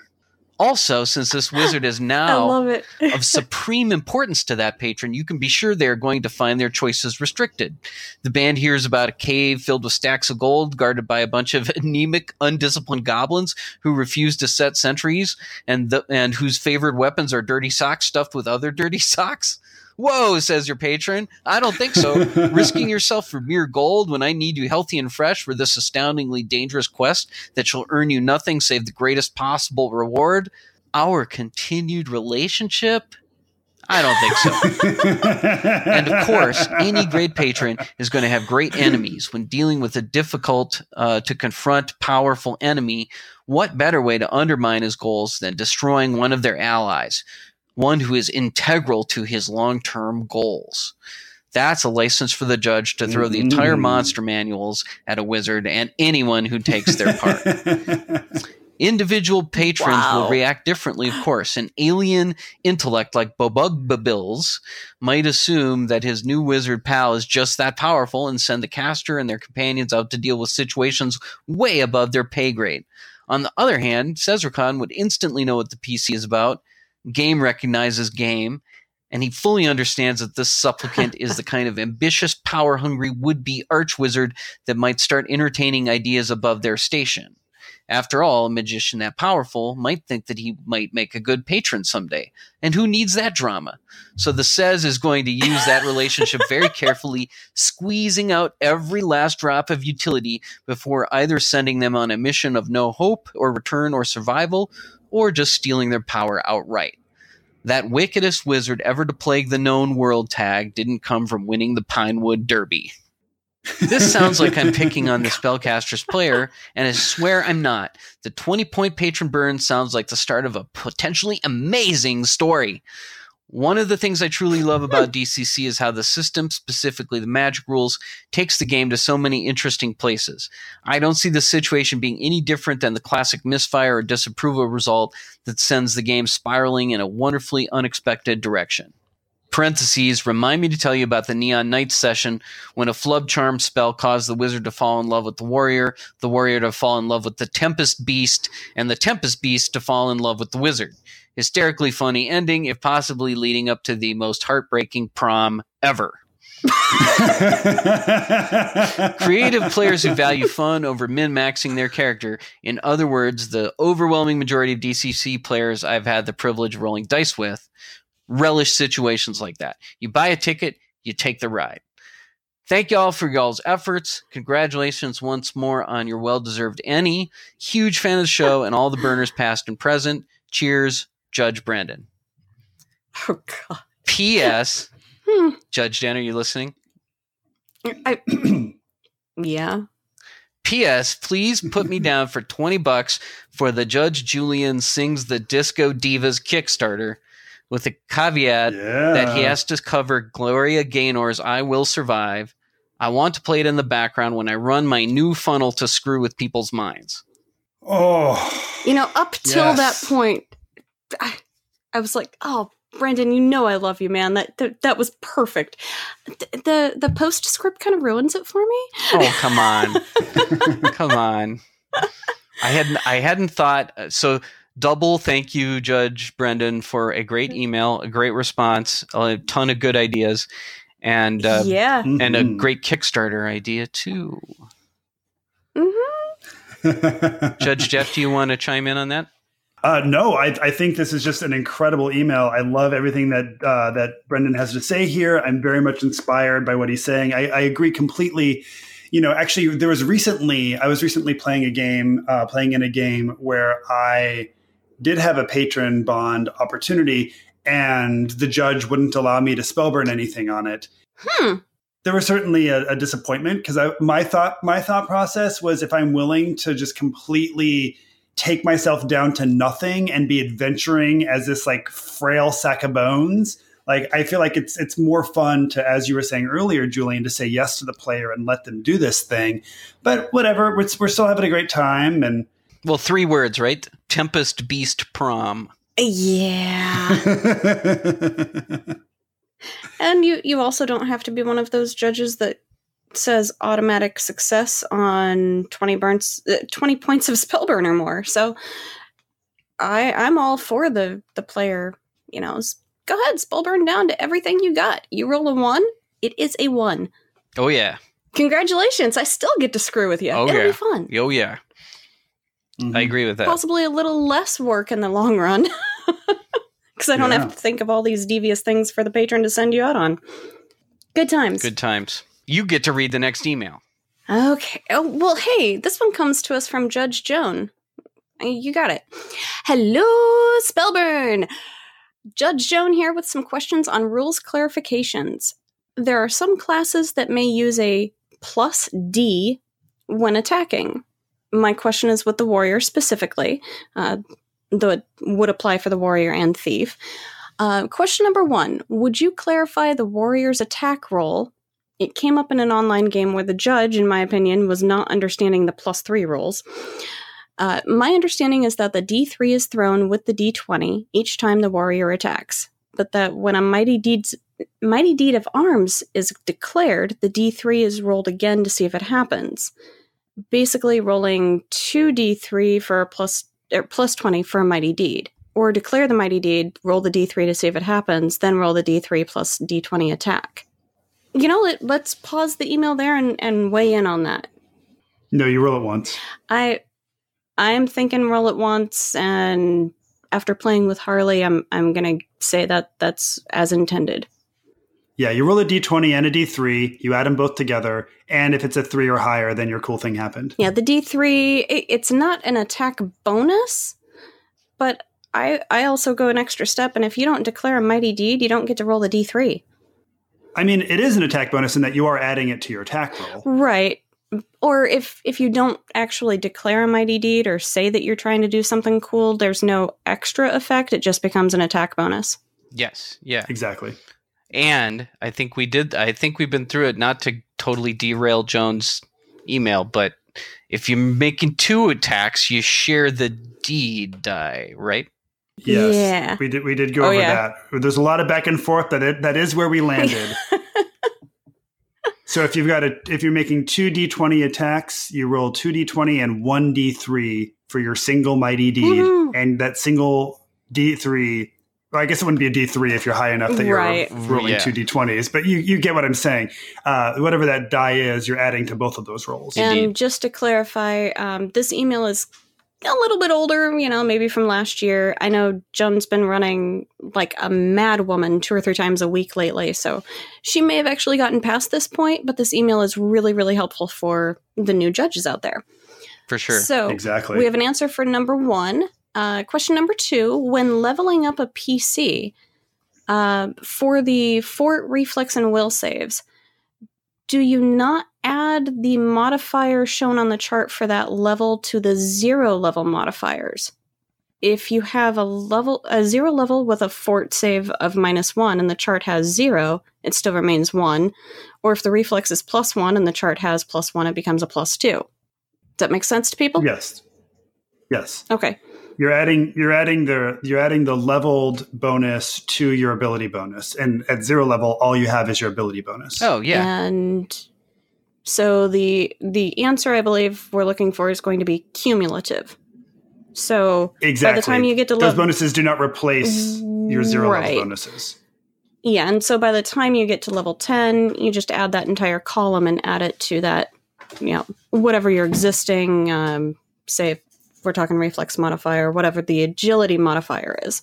Also, since this wizard is now of supreme importance to that patron, you can be sure they're going to find their choices restricted. The band hears about a cave filled with stacks of gold guarded by a bunch of anemic, undisciplined goblins who refuse to set sentries and the, and whose favorite weapons are dirty socks stuffed with other dirty socks. Whoa, says your patron. I don't think so. Risking yourself for mere gold when I need you healthy and fresh for this astoundingly dangerous quest that shall earn you nothing save the greatest possible reward. Our continued relationship? I don't think so. and of course, any great patron is going to have great enemies. When dealing with a difficult uh, to confront powerful enemy, what better way to undermine his goals than destroying one of their allies, one who is integral to his long term goals? That's a license for the judge to throw the entire Mm. monster manuals at a wizard and anyone who takes their part. Individual patrons will react differently, of course. An alien intellect like Bobugbubilz might assume that his new wizard pal is just that powerful and send the caster and their companions out to deal with situations way above their pay grade. On the other hand, Sezrekan would instantly know what the PC is about. Game recognizes game, and he fully understands that this supplicant is the kind of ambitious, power hungry would be archwizard that might start entertaining ideas above their station. After all, a magician that powerful might think that he might make a good patron someday. And who needs that drama? So the Says is going to use that relationship very carefully, squeezing out every last drop of utility before either sending them on a mission of no hope or return or survival, or just stealing their power outright. That wickedest wizard ever to plague the known world tag didn't come from winning the Pinewood Derby. This sounds like I'm picking on the spellcaster's player, and I swear I'm not. The 20 point patron burn sounds like the start of a potentially amazing story. One of the things I truly love about DCC is how the system, specifically the magic rules, takes the game to so many interesting places. I don't see the situation being any different than the classic misfire or disapproval result that sends the game spiraling in a wonderfully unexpected direction parentheses remind me to tell you about the Neon Knight session when a flub charm spell caused the wizard to fall in love with the warrior the warrior to fall in love with the tempest beast and the tempest beast to fall in love with the wizard hysterically funny ending if possibly leading up to the most heartbreaking prom ever creative players who value fun over min-maxing their character in other words the overwhelming majority of dcc players i've had the privilege of rolling dice with relish situations like that. You buy a ticket, you take the ride. Thank y'all for y'all's efforts. Congratulations once more on your well deserved ENnie. Huge fan of the show and all the burners past and present. Cheers, Judge Brendan. Oh God. P.S. Hmm. Judge Dan, are you listening? I, yeah. P.S. Please put me down for 20 bucks for the Judge Julian Sings the Disco Divas Kickstarter with a caveat yeah. that he has to cover Gloria Gaynor's I Will Survive. I want to play it in the background when I run my new funnel to screw with people's minds. Oh. You know, up till Yes. that point, I, I was like, "Oh, Brendan, you know I love you, man. That that, that was perfect." Th- the The postscript kind of ruins it for me. Oh, come on. come on. I hadn't I hadn't thought uh, so double thank you, Judge Brendan, for a great email, a great response, a ton of good ideas, and uh, yeah. and a Mhm. great Kickstarter idea too. hmm Judge Jeff, do you want to chime in on that? Uh, no, I, I think this is just an incredible email. I love everything that uh, that Brendan has to say here. I'm very much inspired by what he's saying. I, I agree completely. You know, actually, there was recently I was recently playing a game, uh, playing in a game where I did have a patron bond opportunity, and the judge wouldn't allow me to spellburn anything on it. Hmm. There was certainly a, a disappointment because I my thought my thought process was if I'm willing to just completely take myself down to nothing and be adventuring as this like frail sack of bones like i feel like it's it's more fun to as you were saying earlier julian to say yes to the player and let them do this thing but whatever we're, we're still having a great time and Well, three words, right? Tempest Beast Prom. Yeah. and you you also don't have to be one of those judges that says automatic success on 20 burns uh, 20 points of spell burn or more. So I I'm all for the the player, you know, go ahead, spell burn down to everything you got. You roll a 1, it is a 1. Oh yeah, Congratulations, I still get to screw with you. Oh, It'll yeah. be fun. oh yeah. I agree with that. Possibly a little less work in the long run. Because I don't Yeah. have to think of all these devious things for the patron to send you out on. Good times. Good times. You get to read the next email. Okay. Oh, well, hey, this one comes to us from Judge Joan. Uh, You got it. Hello, Spellburn. Judge Joan here with some questions on rules clarifications. There are some classes that may use a plus D when attacking. My question is with the warrior specifically, uh, though it would apply for the warrior and thief. Uh, question number one Would you clarify the warrior's attack roll it came up in an online game where the judge, in my opinion, was not understanding the plus three rules. Uh, my understanding is that the d3 is thrown with the d20 each time the warrior attacks, but that when a mighty deeds mighty deed of arms is declared, the d3 is rolled again to see if it happens. Basically, rolling two d3 for a plus or plus 20 for a mighty deed. Or declare the mighty deed, roll the d3 to see if it happens, then roll the d3 plus d20 attack you know let, let's pause the email there and, and weigh in on that. No you roll it once. I i'm thinking roll it once and after playing with harley i'm i'm gonna say that that's as intended. Yeah you roll a d20 and a d3 you add them both together and if it's a three or higher then your cool thing happened. Yeah the d3 it, it's not an attack bonus but i i also go an extra step and if you don't declare a mighty deed you don't get to roll the d3 I mean, it is an attack bonus in that you are adding it to your attack roll. Right. Or if if you don't actually declare a mighty deed or say that you're trying to do something cool, there's no extra effect. It just becomes an attack bonus. Yes. Yeah. Exactly. And I think we did. I think we've been through it. Not to totally derail Joan's email, but if you're making two attacks, you share the deed die, right? Yes, Yeah. we did. We did go Oh, over yeah. that. There's a lot of back and forth, but it, that is where we landed. so if you've got a, if you're making two d20 attacks, you roll two d20 and one d3 for your single mighty deed, Woohoo. and that single d3. Well, I guess it wouldn't be a d3 if you're high enough that you're Right. rolling Yeah. two d20s, but you you get what I'm saying. Uh, whatever that die is, you're adding to both of those rolls. Indeed. And just to clarify, um, this email is a little bit older, you know, maybe from last year. I know Joan's been running like a mad woman two or three times a week lately, so she may have actually gotten past this point, but this email is really, really helpful for the new judges out there. For sure. So Exactly. we have an answer for number one. Uh, question number two When leveling up a PC uh, for the fort, reflex, and will saves, do you not add the modifier shown on the chart for that level to the zero level modifiers? If you have a level a zero level with a fort save of minus one and the chart has zero, it still remains one. Or if the reflex is plus one and the chart has plus one, it becomes a plus two. Does that make sense to people? yes. Yes. Okay. you're adding you're adding the you're adding the leveled bonus to your ability bonus and at zero level all you have is your ability bonus oh yeah. And so the the answer I believe we're looking for is going to be cumulative. So Exactly. by the time you get to level, those bonuses do not replace your zero Right. level bonuses. yeah, and so by the time you get to level ten, you just add that entire column and add it to that, you know, whatever your existing, um, say, if we're talking reflex modifier, whatever the agility modifier is.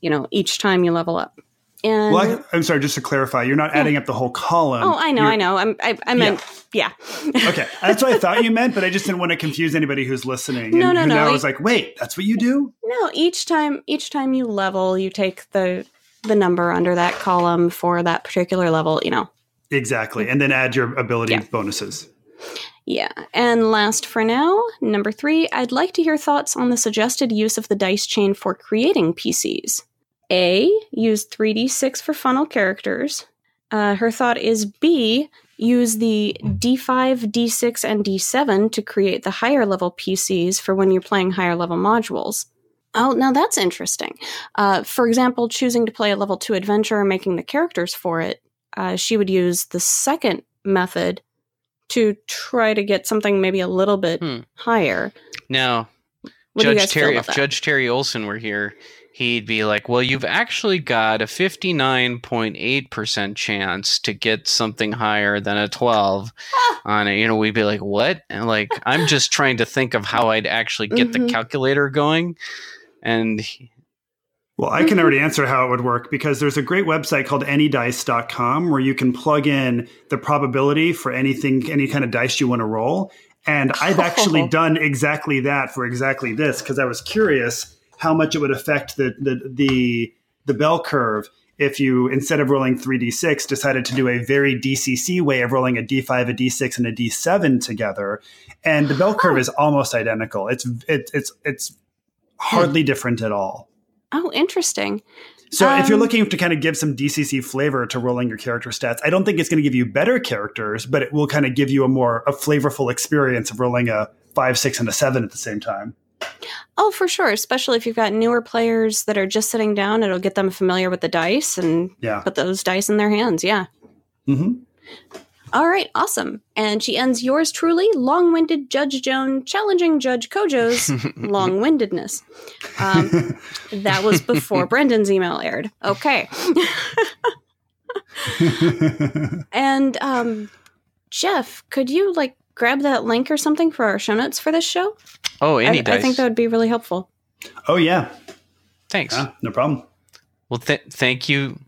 You know, each time you level up. And Well, I, I'm sorry, just to clarify, you're not adding up the whole column. oh, I know, You're- I know. I'm, I, I meant, yeah. okay, that's what I thought you meant, but I just didn't want to confuse anybody who's listening. No, and no, no, Now I was like, wait, that's what you do? No, each time each time you level, you take the the number under that column for that particular level, you know. Exactly, and then add your ability Yeah. bonuses. Yeah. And last for now, number 3, I'd like to hear thoughts on the suggested use of the dice chain for creating PCs. A, use 3d6 for funnel characters. Uh, her thought is B, use the D5, D6, and D7 to create the higher level PCs for when you're playing higher level modules. Oh, now that's interesting. Uh, for example, choosing to play a level 2 adventure and making the characters for it, uh, she would use the second method to try to get something maybe a little bit Hmm. higher. Now, What Judge Terry, if that? Judge Terry Olson were here, he'd be like, "Well, you've actually got a fifty-nine point eight percent chance to get something higher than a twelve Ah. on it." You know, we'd be like, "What?" And like, I'm just trying to think of how I'd actually get Mhm. the calculator going, and he- Well, I can already answer how it would work because there's a great website called anydice.com where you can plug in the probability for anything, any kind of dice you want to roll. And I've actually done exactly that for exactly this because I was curious how much it would affect the, the, the, the bell curve if you, instead of rolling 3d6, decided to do a very DCC way of rolling a d5, a d6, and a d7 together. And the bell curve is almost identical. It's, it, it's, it's hardly different at all. Oh, interesting. So if you're Um, looking to kind of give some DCC flavor to rolling your character stats, I don't think it's going to give you better characters, but it will kind of give you a more a flavorful experience of rolling a five, six, and a seven at the same time. Oh, for sure. Especially if you've got newer players that are just sitting down, it'll get them familiar with the dice and Yeah. put those dice in their hands. Yeah. hmm All right, awesome. And she ends yours truly, long winded Judge Joan, challenging Judge Kojo's long windedness. Um, that was before Brendan's email aired. Okay. and um, Jeff, could you like grab that link or something for our show notes for this show? oh, any I, dice. I think that would be really helpful. Oh yeah, Thanks. Yeah, no problem. Well, th- thank you,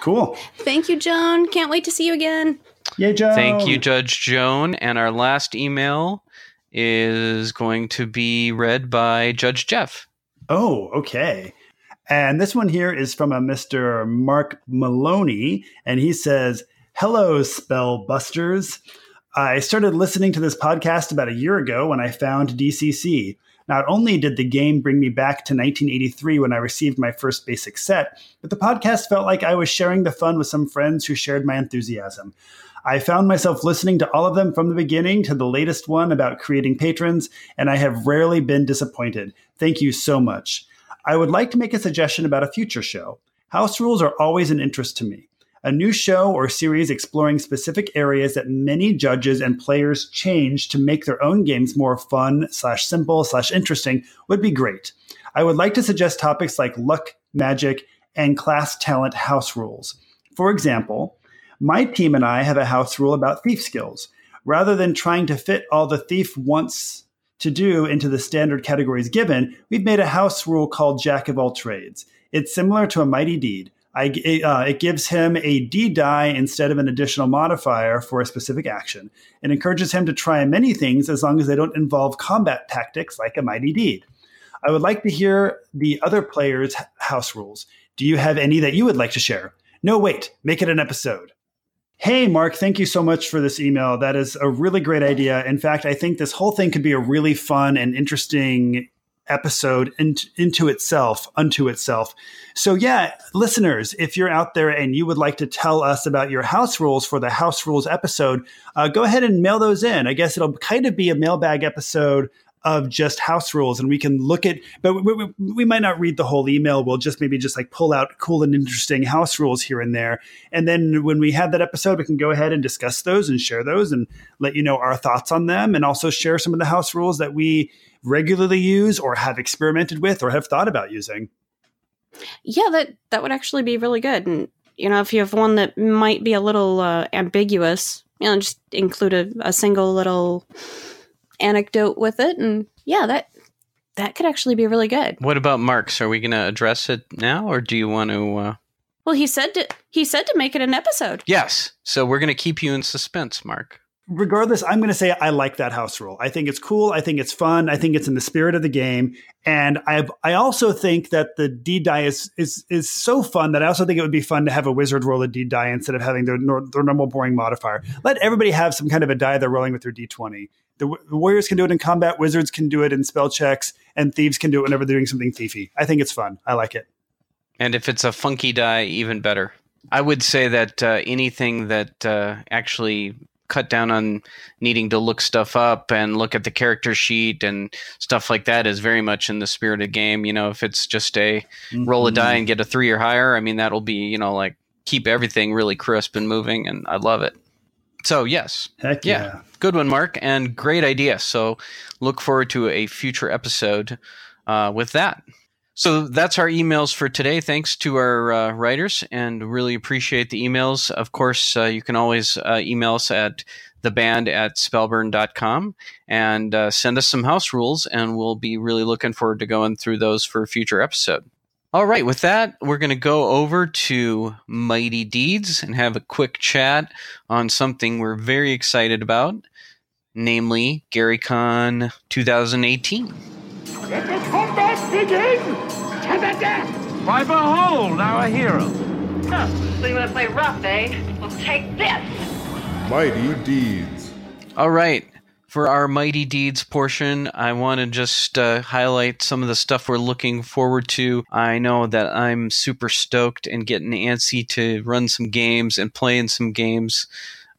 Cool. Thank you, Joan. Can't wait to see you again. Yay, Joe. thank you, Judge Joan. And our last email is going to be read by Judge Jeff. Oh, okay. And this one here is from a Mr. Mark Maloney, and he says, Hello, spell busters. I started listening to this podcast about a year ago when I found DCC. Not only did the game bring me back to 1983 when I received my first basic set, but the podcast felt like I was sharing the fun with some friends who shared my enthusiasm. I found myself listening to all of them from the beginning to the latest one about creating patrons, and I have rarely been disappointed. Thank you so much. I would like to make a suggestion about a future show. House rules are always an interest to me. A new show or series exploring specific areas that many judges and players change to make their own games more fun slash simple slash interesting would be great. I would like to suggest topics like luck, magic, and class talent house rules. For example, my team and I have a house rule about thief skills. Rather than trying to fit all the thief wants to do into the standard categories given, we've made a house rule called Jack of all trades. It's similar to a mighty deed. I, uh, it gives him a D die instead of an additional modifier for a specific action. It encourages him to try many things as long as they don't involve combat tactics like a mighty deed. I would like to hear the other players' house rules. Do you have any that you would like to share? No, wait, make it an episode. Hey, Mark, thank you so much for this email. That is a really great idea. In fact, I think this whole thing could be a really fun and interesting episode in, into itself, unto itself. So, yeah, listeners, if you're out there and you would like to tell us about your house rules for the house rules episode, uh, go ahead and mail those in. I guess it'll kind of be a mailbag episode of just house rules and we can look at but we, we, we, might not read the whole email. We'll just maybe just like pull out cool and interesting house rules here and there. And then when we have that episode we can go ahead and discuss those and share those and let you know our thoughts on them and also share some of the house rules that we regularly use or have experimented with or have thought about using. Yeah that that would actually be really good. And you know if you have one that might be a little uh, ambiguous you know just include a, a single little anecdote with it and yeah that that could actually be really good what about marks are we going to address it now or do you want to uh... well he said to he said to make it an episode yes so we're going to keep you in suspense mark regardless, I'm going to say I like that house rule. I think it's cool. I think it's fun. I think it's in the spirit of the game. And I I also think that the D die is, is is so fun that I also think it would be fun to have a wizard roll a D die instead of having their, their normal boring modifier. Let everybody have some kind of a die they're rolling with their D20. The, the warriors can do it in combat, wizards can do it in spell checks, and thieves can do it whenever they're doing something thiefy. I think it's fun. I like it. And if it's a funky die, even better. I would say that uh, anything that uh, actually cut down on needing to look stuff up and look at the character sheet and stuff like that is very much in the spirit of the game. You know, if it's just a mm-hmm. roll a die mm-hmm. and get a three or higher, I mean, that'll be, you know, like keep everything really crisp and moving. And I love it. So, yes. Heck yeah. yeah. Good one, Mark. And great idea. So, look forward to a future episode uh, with that. So that's our emails for today. Thanks to our uh, writers and really appreciate the emails. Of course, uh, you can always uh, email us at the band at spellburn.com and uh, send us some house rules, and we'll be really looking forward to going through those for a future episode. All right, with that, we're going to go over to Mighty Deeds and have a quick chat on something we're very excited about, namely GaryCon 2018. Let the combat begin! To the death! Why behold our hero! Huh, so you want to play rough, eh? Well, take this! Mighty Deeds. All right. For our Mighty Deeds portion, I want to just uh, highlight some of the stuff we're looking forward to. I know that I'm super stoked and getting antsy to run some games and play in some games.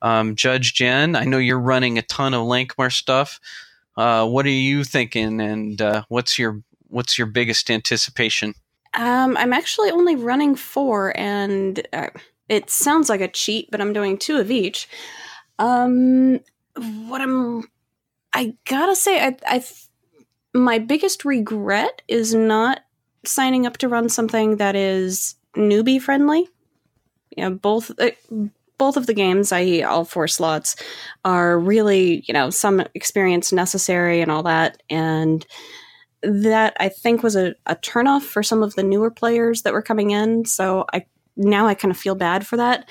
Um, Judge Jen, I know you're running a ton of Lankhmar stuff. Uh, what are you thinking, and uh, what's your what's your biggest anticipation? Um, I'm actually only running four, and uh, it sounds like a cheat, but I'm doing two of each. Um, what I'm, I gotta say, I, I, my biggest regret is not signing up to run something that is newbie friendly. You know, both uh, both of the games, i.e., all four slots, are really, you know, some experience necessary and all that. And that I think was a, a turnoff for some of the newer players that were coming in. So I now I kind of feel bad for that.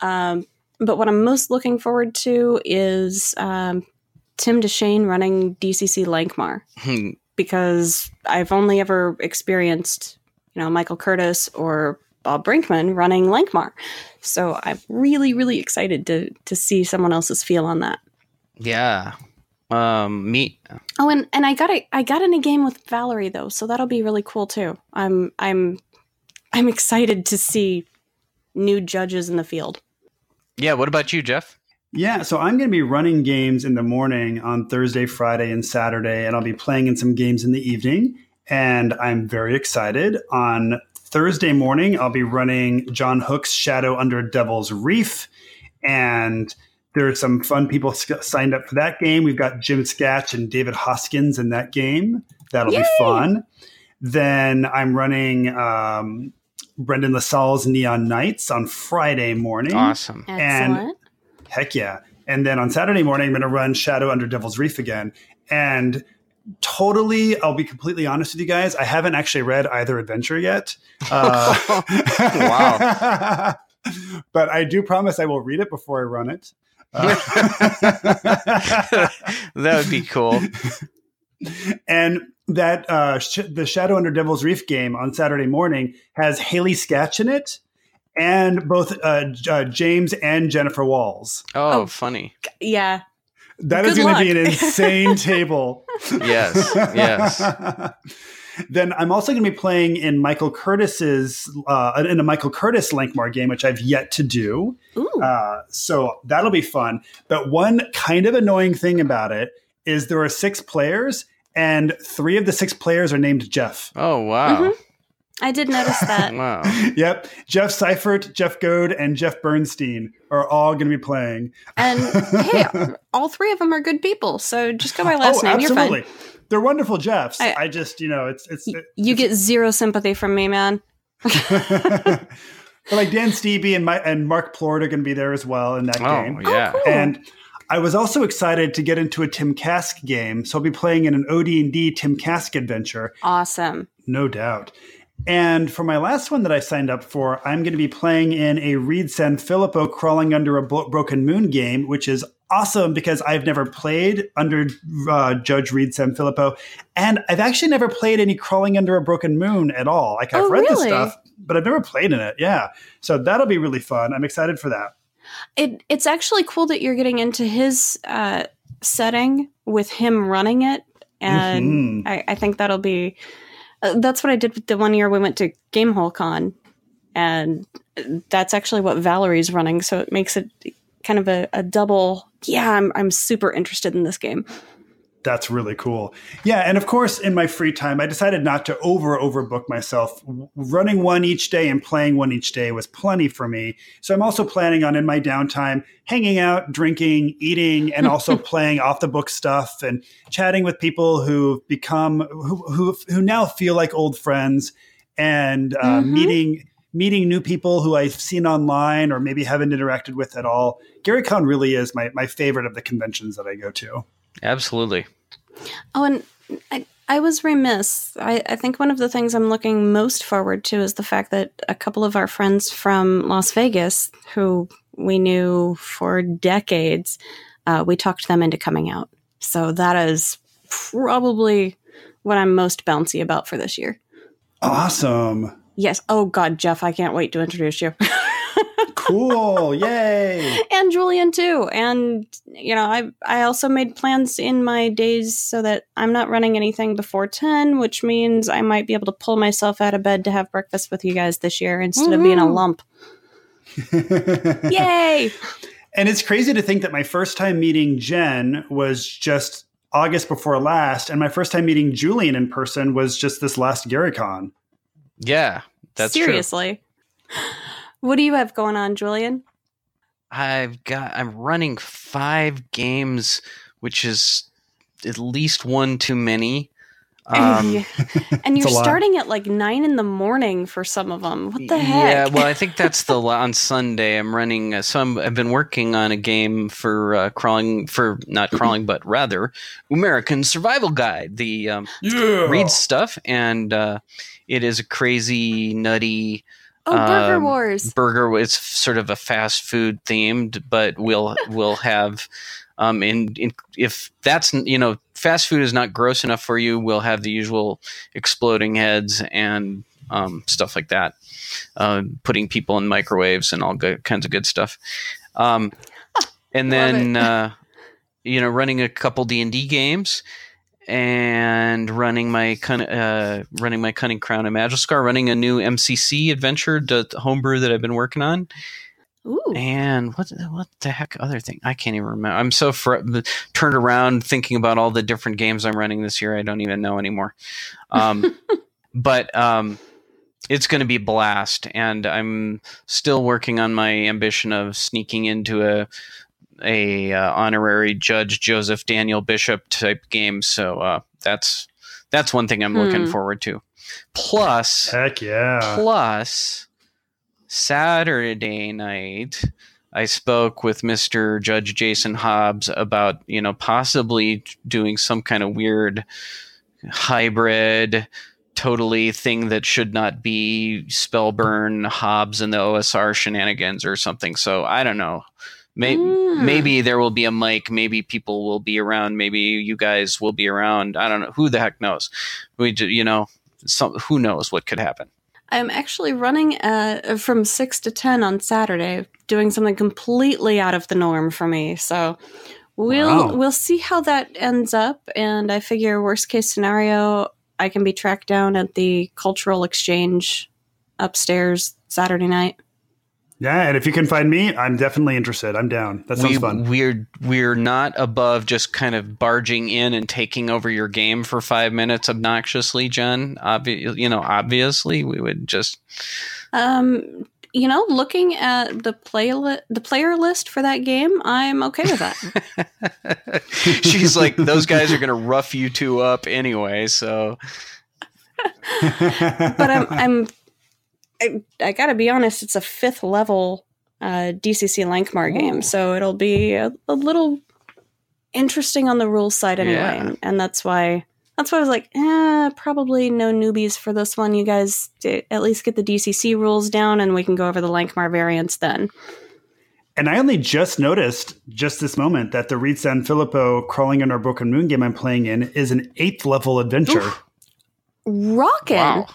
Um, but what I'm most looking forward to is um, Tim Deshane running DCC Lankhmar hmm. because I've only ever experienced, you know, Michael Curtis or Bob Brinkman running Lankhmar. So I'm really, really excited to to see someone else's feel on that. Yeah. Um, me. Oh, and and I got a I got in a game with Valerie though, so that'll be really cool too. I'm I'm I'm excited to see new judges in the field. Yeah. What about you, Jeff? Yeah, so I'm going to be running games in the morning on Thursday, Friday, and Saturday, and I'll be playing in some games in the evening. And I'm very excited. On Thursday morning, I'll be running Jon Hook's Shadow Under Devil's Reef. And there's some fun people signed up for that game. We've got Jim Skach and David Hoskins in that game. That'll Yay! be fun. Then I'm running um, Brendan LaSalle's Neon Knights on Friday morning. Awesome. And Excellent. Heck yeah. And then on Saturday morning, I'm going to run Shadow Under Devil's Reef again. And totally i'll be completely honest with you guys i haven't actually read either adventure yet. Uh, wow. But i do promise i will read it before i run it. Uh, that would be cool. And that uh, sh- the shadow under devil's reef game on saturday morning has haley sketch in it and both uh, uh, james and jennifer walls oh, oh funny yeah that Good is going to be an insane table. Yes, yes. then I'm also going to be playing in Michael Curtis's uh, in a Michael Curtis Lankhmar game, which I've yet to do. Uh, so that'll be fun. But one kind of annoying thing about it is there are six players, and three of the six players are named Jeff. Oh wow. Mhm. I did notice that. Wow. Yep, Jeff Seifert, Jeff Goad, and Jeff Bernstein are all going to be playing. And hey, all three of them are good people. So just go by last oh, name. You're fine. They're wonderful Jeffs. I, I- just, you know, it's it's. Y- You get zero sympathy from me, man. but like Dan Stevie and my and Mark Plord are going to be there as well in that Oh game. yeah. Oh, cool. And I was also excited to get into a Tim Kask game, so I'll be playing in an OD&D Tim Kask adventure, Awesome. no doubt. And for my last one that I signed up for, I'm going to be playing in a Reed San Filippo crawling under a Bro- broken moon game, which is awesome because I've never played under uh, Judge Reed San Filippo, and I've actually never played any crawling under a broken moon at all. Like I've Oh, read the stuff, but I've never played in it. Yeah, so that'll be really fun. I'm excited for that. It it's actually cool that you're getting into his uh, setting with him running it, and Mhm. I, I think that'll be. Uh, that's what I did with the one year we went to Gamehole Con, and that's actually what Valerie's running. So it makes it kind of a, a double. Yeah, I'm I'm super interested in this game. That's really cool. Yeah, and of course, in my free time, I decided not to over overbook myself. Running one each day and playing one each day was plenty for me. So I'm also planning on in my downtime hanging out, drinking, eating, and also playing off the book stuff and chatting with people who've become who who, who now feel like old friends and uh, Mhm. meeting meeting new people who I've seen online or maybe haven't interacted with at all. GaryCon really is my my favorite of the conventions that I go to. Absolutely. Oh, and I, I was remiss. I, I think one of the things I'm looking most forward to is the fact that a couple of our friends from Las Vegas, who we knew for decades, uh, we talked them into coming out. So that is probably what I'm most bouncy about for this year. Awesome. Yes. Oh, God, Jeff, I can't wait to introduce you. Cool. Yay. and Julian too. And you know, I I also made plans in my days so that I'm not running anything before ten, which means I might be able to pull myself out of bed to have breakfast with you guys this year instead of being a lump. Yay! And it's crazy to think that my first time meeting Jen was just August before last, and my first time meeting Julian in person was just this last GaryCon. Yeah. That's true. Seriously. What do you have going on, Julian? I've got I'm running five games, which is at least one too many. Um, and you're starting at like nine in the morning for some of them. What the heck? Yeah, well, I think that's the on Sunday. I'm running. Uh, so I'm, I've been working on a game for uh, crawling for not crawling, but rather Umerican Survival Guide. The um, Yeah. read stuff, and uh, it is a crazy, nutty oh, Burger um, Wars. burger. It's sort of a fast food themed, but we'll we'll have um in, in if that's you know fast food is not gross enough for you, we'll have the usual exploding heads and um, stuff like that, uh, putting people in microwaves and all good, kinds of good stuff. Um, and then uh, you know running a couple D and D games. And running my uh, running my cunning crown and Magiskar, running a new MCC adventure, the homebrew that I've been working on, Ooh. and what what the heck other thing? I can't even remember. I'm so fr- turned around thinking about all the different games I'm running this year. I don't even know anymore. Um, but um, it's going to be a blast, and I'm still working on my ambition of sneaking into a a uh, honorary Judge Joseph Daniel Bishop type game. So uh, that's that's one thing I'm looking Hmm. forward to. Plus, Heck yeah. Plus, Saturday night, I spoke with Mr. Judge Jason Hobbs about, you know, possibly doing some kind of weird hybrid, totally thing that should not be Spellburn, Hobbs, and the OSR shenanigans or something. So I don't know. May- Mm. Maybe there will be a mic. Maybe people will be around. Maybe you guys will be around. I don't know. Who the heck knows? We, ju- you know, some, who knows what could happen. I'm actually running uh, from six to ten on Saturday, doing something completely out of the norm for me. So we'll Wow. we'll see how that ends up. And I figure worst case scenario, I can be tracked down at the cultural exchange upstairs Saturday night. Yeah, and if you can find me, I'm definitely interested. I'm down. That sounds we, fun. We're we're not above just kind of barging in and taking over your game for five minutes obnoxiously, John. Obvi- you know, obviously, we would just. Um, you know, looking at the play li- the player list for that game, I'm okay with that. She's like, those guys are going to rough you two up anyway, so. but I'm I'm I, I got to be honest, it's a fifth level uh, DCC Lankhmar game, so it'll be a, a, little interesting on the rules side anyway, yeah. and, and, that's why that's why I was like, eh, probably no newbies for this one. You guys at least get the DCC rules down, and we can go over the Lankhmar variants then. And I only just noticed just this moment that the Reed San Filippo crawling in our broken moon game I'm playing in is an eighth level adventure. Rockin'. Wow.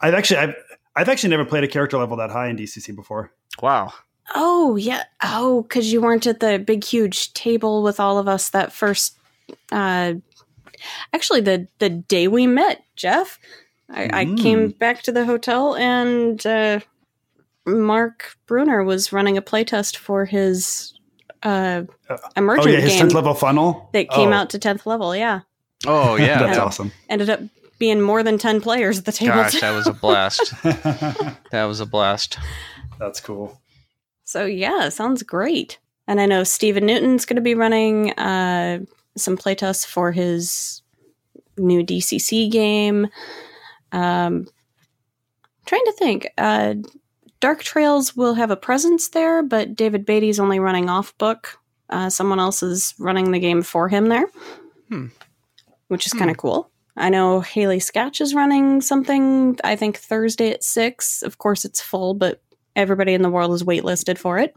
I've actually I've I've actually never played a character level that high in DCC before. Wow. Oh yeah. Oh, because you weren't at the big huge table with all of us that first. Uh, actually, the the day we met, Jeff, I, mm. I came back to the hotel and uh, Mark Bruner was running a playtest for his uh, emergent oh, yeah, his game tenth level funnel that came oh. out to tenth level. Yeah. Oh yeah, that's awesome. Ended up being more than 10 players at the table. Gosh, that was a blast. that was a blast. That's cool. So, yeah, sounds great. And I know Stephen Newton's going to be running uh, some playtests for his new DCC game. Um, trying to think. Uh, Dark Trails will have a presence there, but David Baity's only running off book. Uh, someone else is running the game for him there, hmm. which is hmm. kind of cool. I know Haley Sketch is running something, I think Thursday at 6. Of course, it's full, but everybody in the world is waitlisted for it.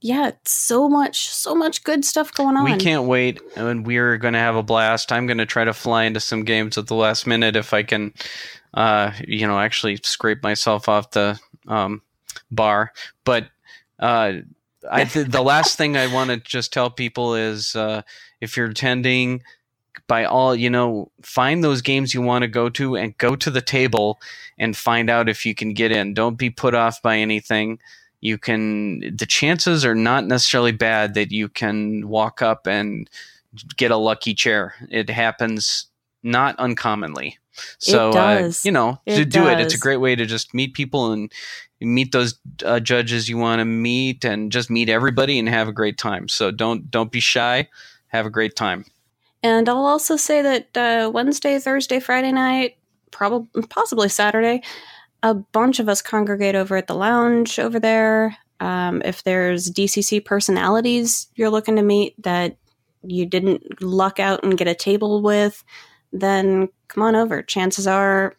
Yeah, so much, so much good stuff going on. We can't wait, and we're going to have a blast. I'm going to try to fly into some games at the last minute if I can, uh, you know, actually scrape myself off the um, bar. But uh, I th- the last thing I want to just tell people is uh, if you're attending, by all you know find those games you want to go to and go to the table and find out if you can get in. Don't be put off by anything. You can the chances are not necessarily bad that you can walk up and get a lucky chair. It happens not uncommonly. So uh, you know it to do does. it it's a great way to just meet people and meet those uh, judges you want to meet and just meet everybody and have a great time. So don't don't be shy. Have a great time and I'll also say that uh, Wednesday, Thursday, Friday night, probably possibly Saturday, a bunch of us congregate over at the lounge over there. Um, if there's DCC personalities you're looking to meet that you didn't luck out and get a table with, then come on over. Chances are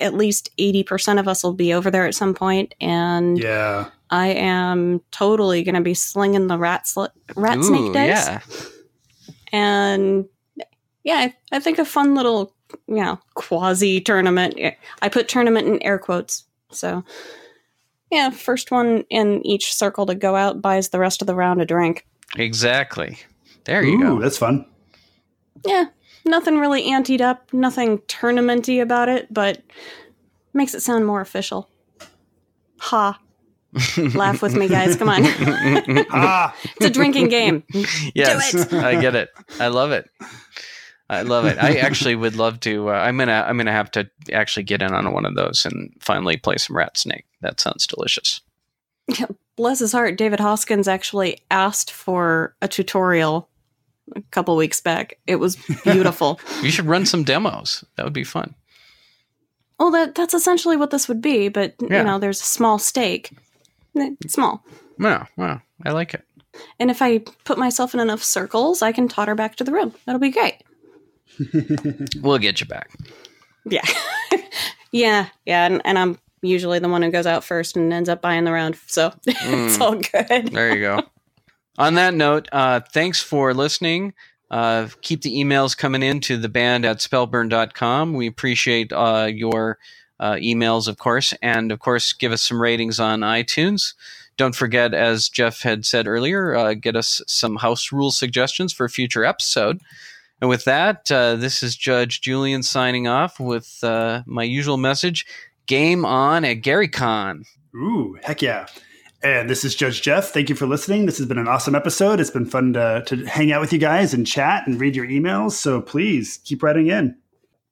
at least 80% of us will be over there at some point. point and yeah i am totally going to be slinging the rat, sl- rat Ooh, snake dice yeah. and yeah, I, I think a fun little, you know, quasi tournament. I put tournament in air quotes. So, yeah, first one in each circle to go out buys the rest of the round a drink. Exactly. There you Ooh, go. That's fun. Yeah, nothing really anteed up, nothing tournamenty about it, but makes it sound more official. Ha. Laugh with me, guys. Come on. ah. it's a drinking game. Yes, I get it. I love it. I love it. I actually would love to. Uh, I'm gonna. I'm gonna have to actually get in on one of those and finally play some Rat Snake. That sounds delicious. Yeah, bless his heart. David Hoskins actually asked for a tutorial a couple weeks back. It was beautiful. you should run some demos. That would be fun. Well, that that's essentially what this would be, but yeah. you know, there's a small stake. Small. Wow, wow. I like it. And if I put myself in enough circles, I can totter back to the room. That'll be great. we'll get you back. Yeah. yeah. Yeah. And, and, I'm usually the one who goes out first and ends up buying the round. So mm. it's all good. there you go. On that note, uh, thanks for listening. Uh, keep the emails coming in to the band at spellburn.com. We appreciate uh, your uh, emails, of course. And of course, give us some ratings on iTunes. Don't forget, as Jeff had said earlier, uh, get us some house rule suggestions for a future episode. And with that, uh, this is Judge Julian signing off with uh, my usual message game on at GaryCon. Ooh, heck yeah. And this is Judge Jeff. Thank you for listening. This has been an awesome episode. It's been fun to, to hang out with you guys and chat and read your emails. So please keep writing in.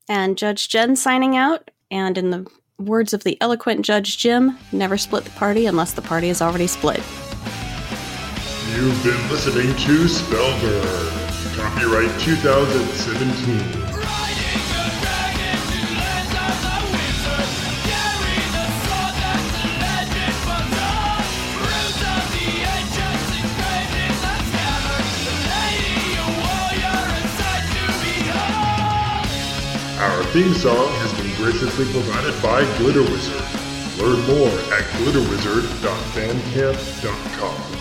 And Judge Jen signing out. And in the words of the eloquent Judge Jim, never split the party unless the party is already split. You've been listening to Spellburn. Copyright 2017. Our theme song has been graciously provided by Glitter Wizard. Learn more at glitterwizard.bandcamp.com.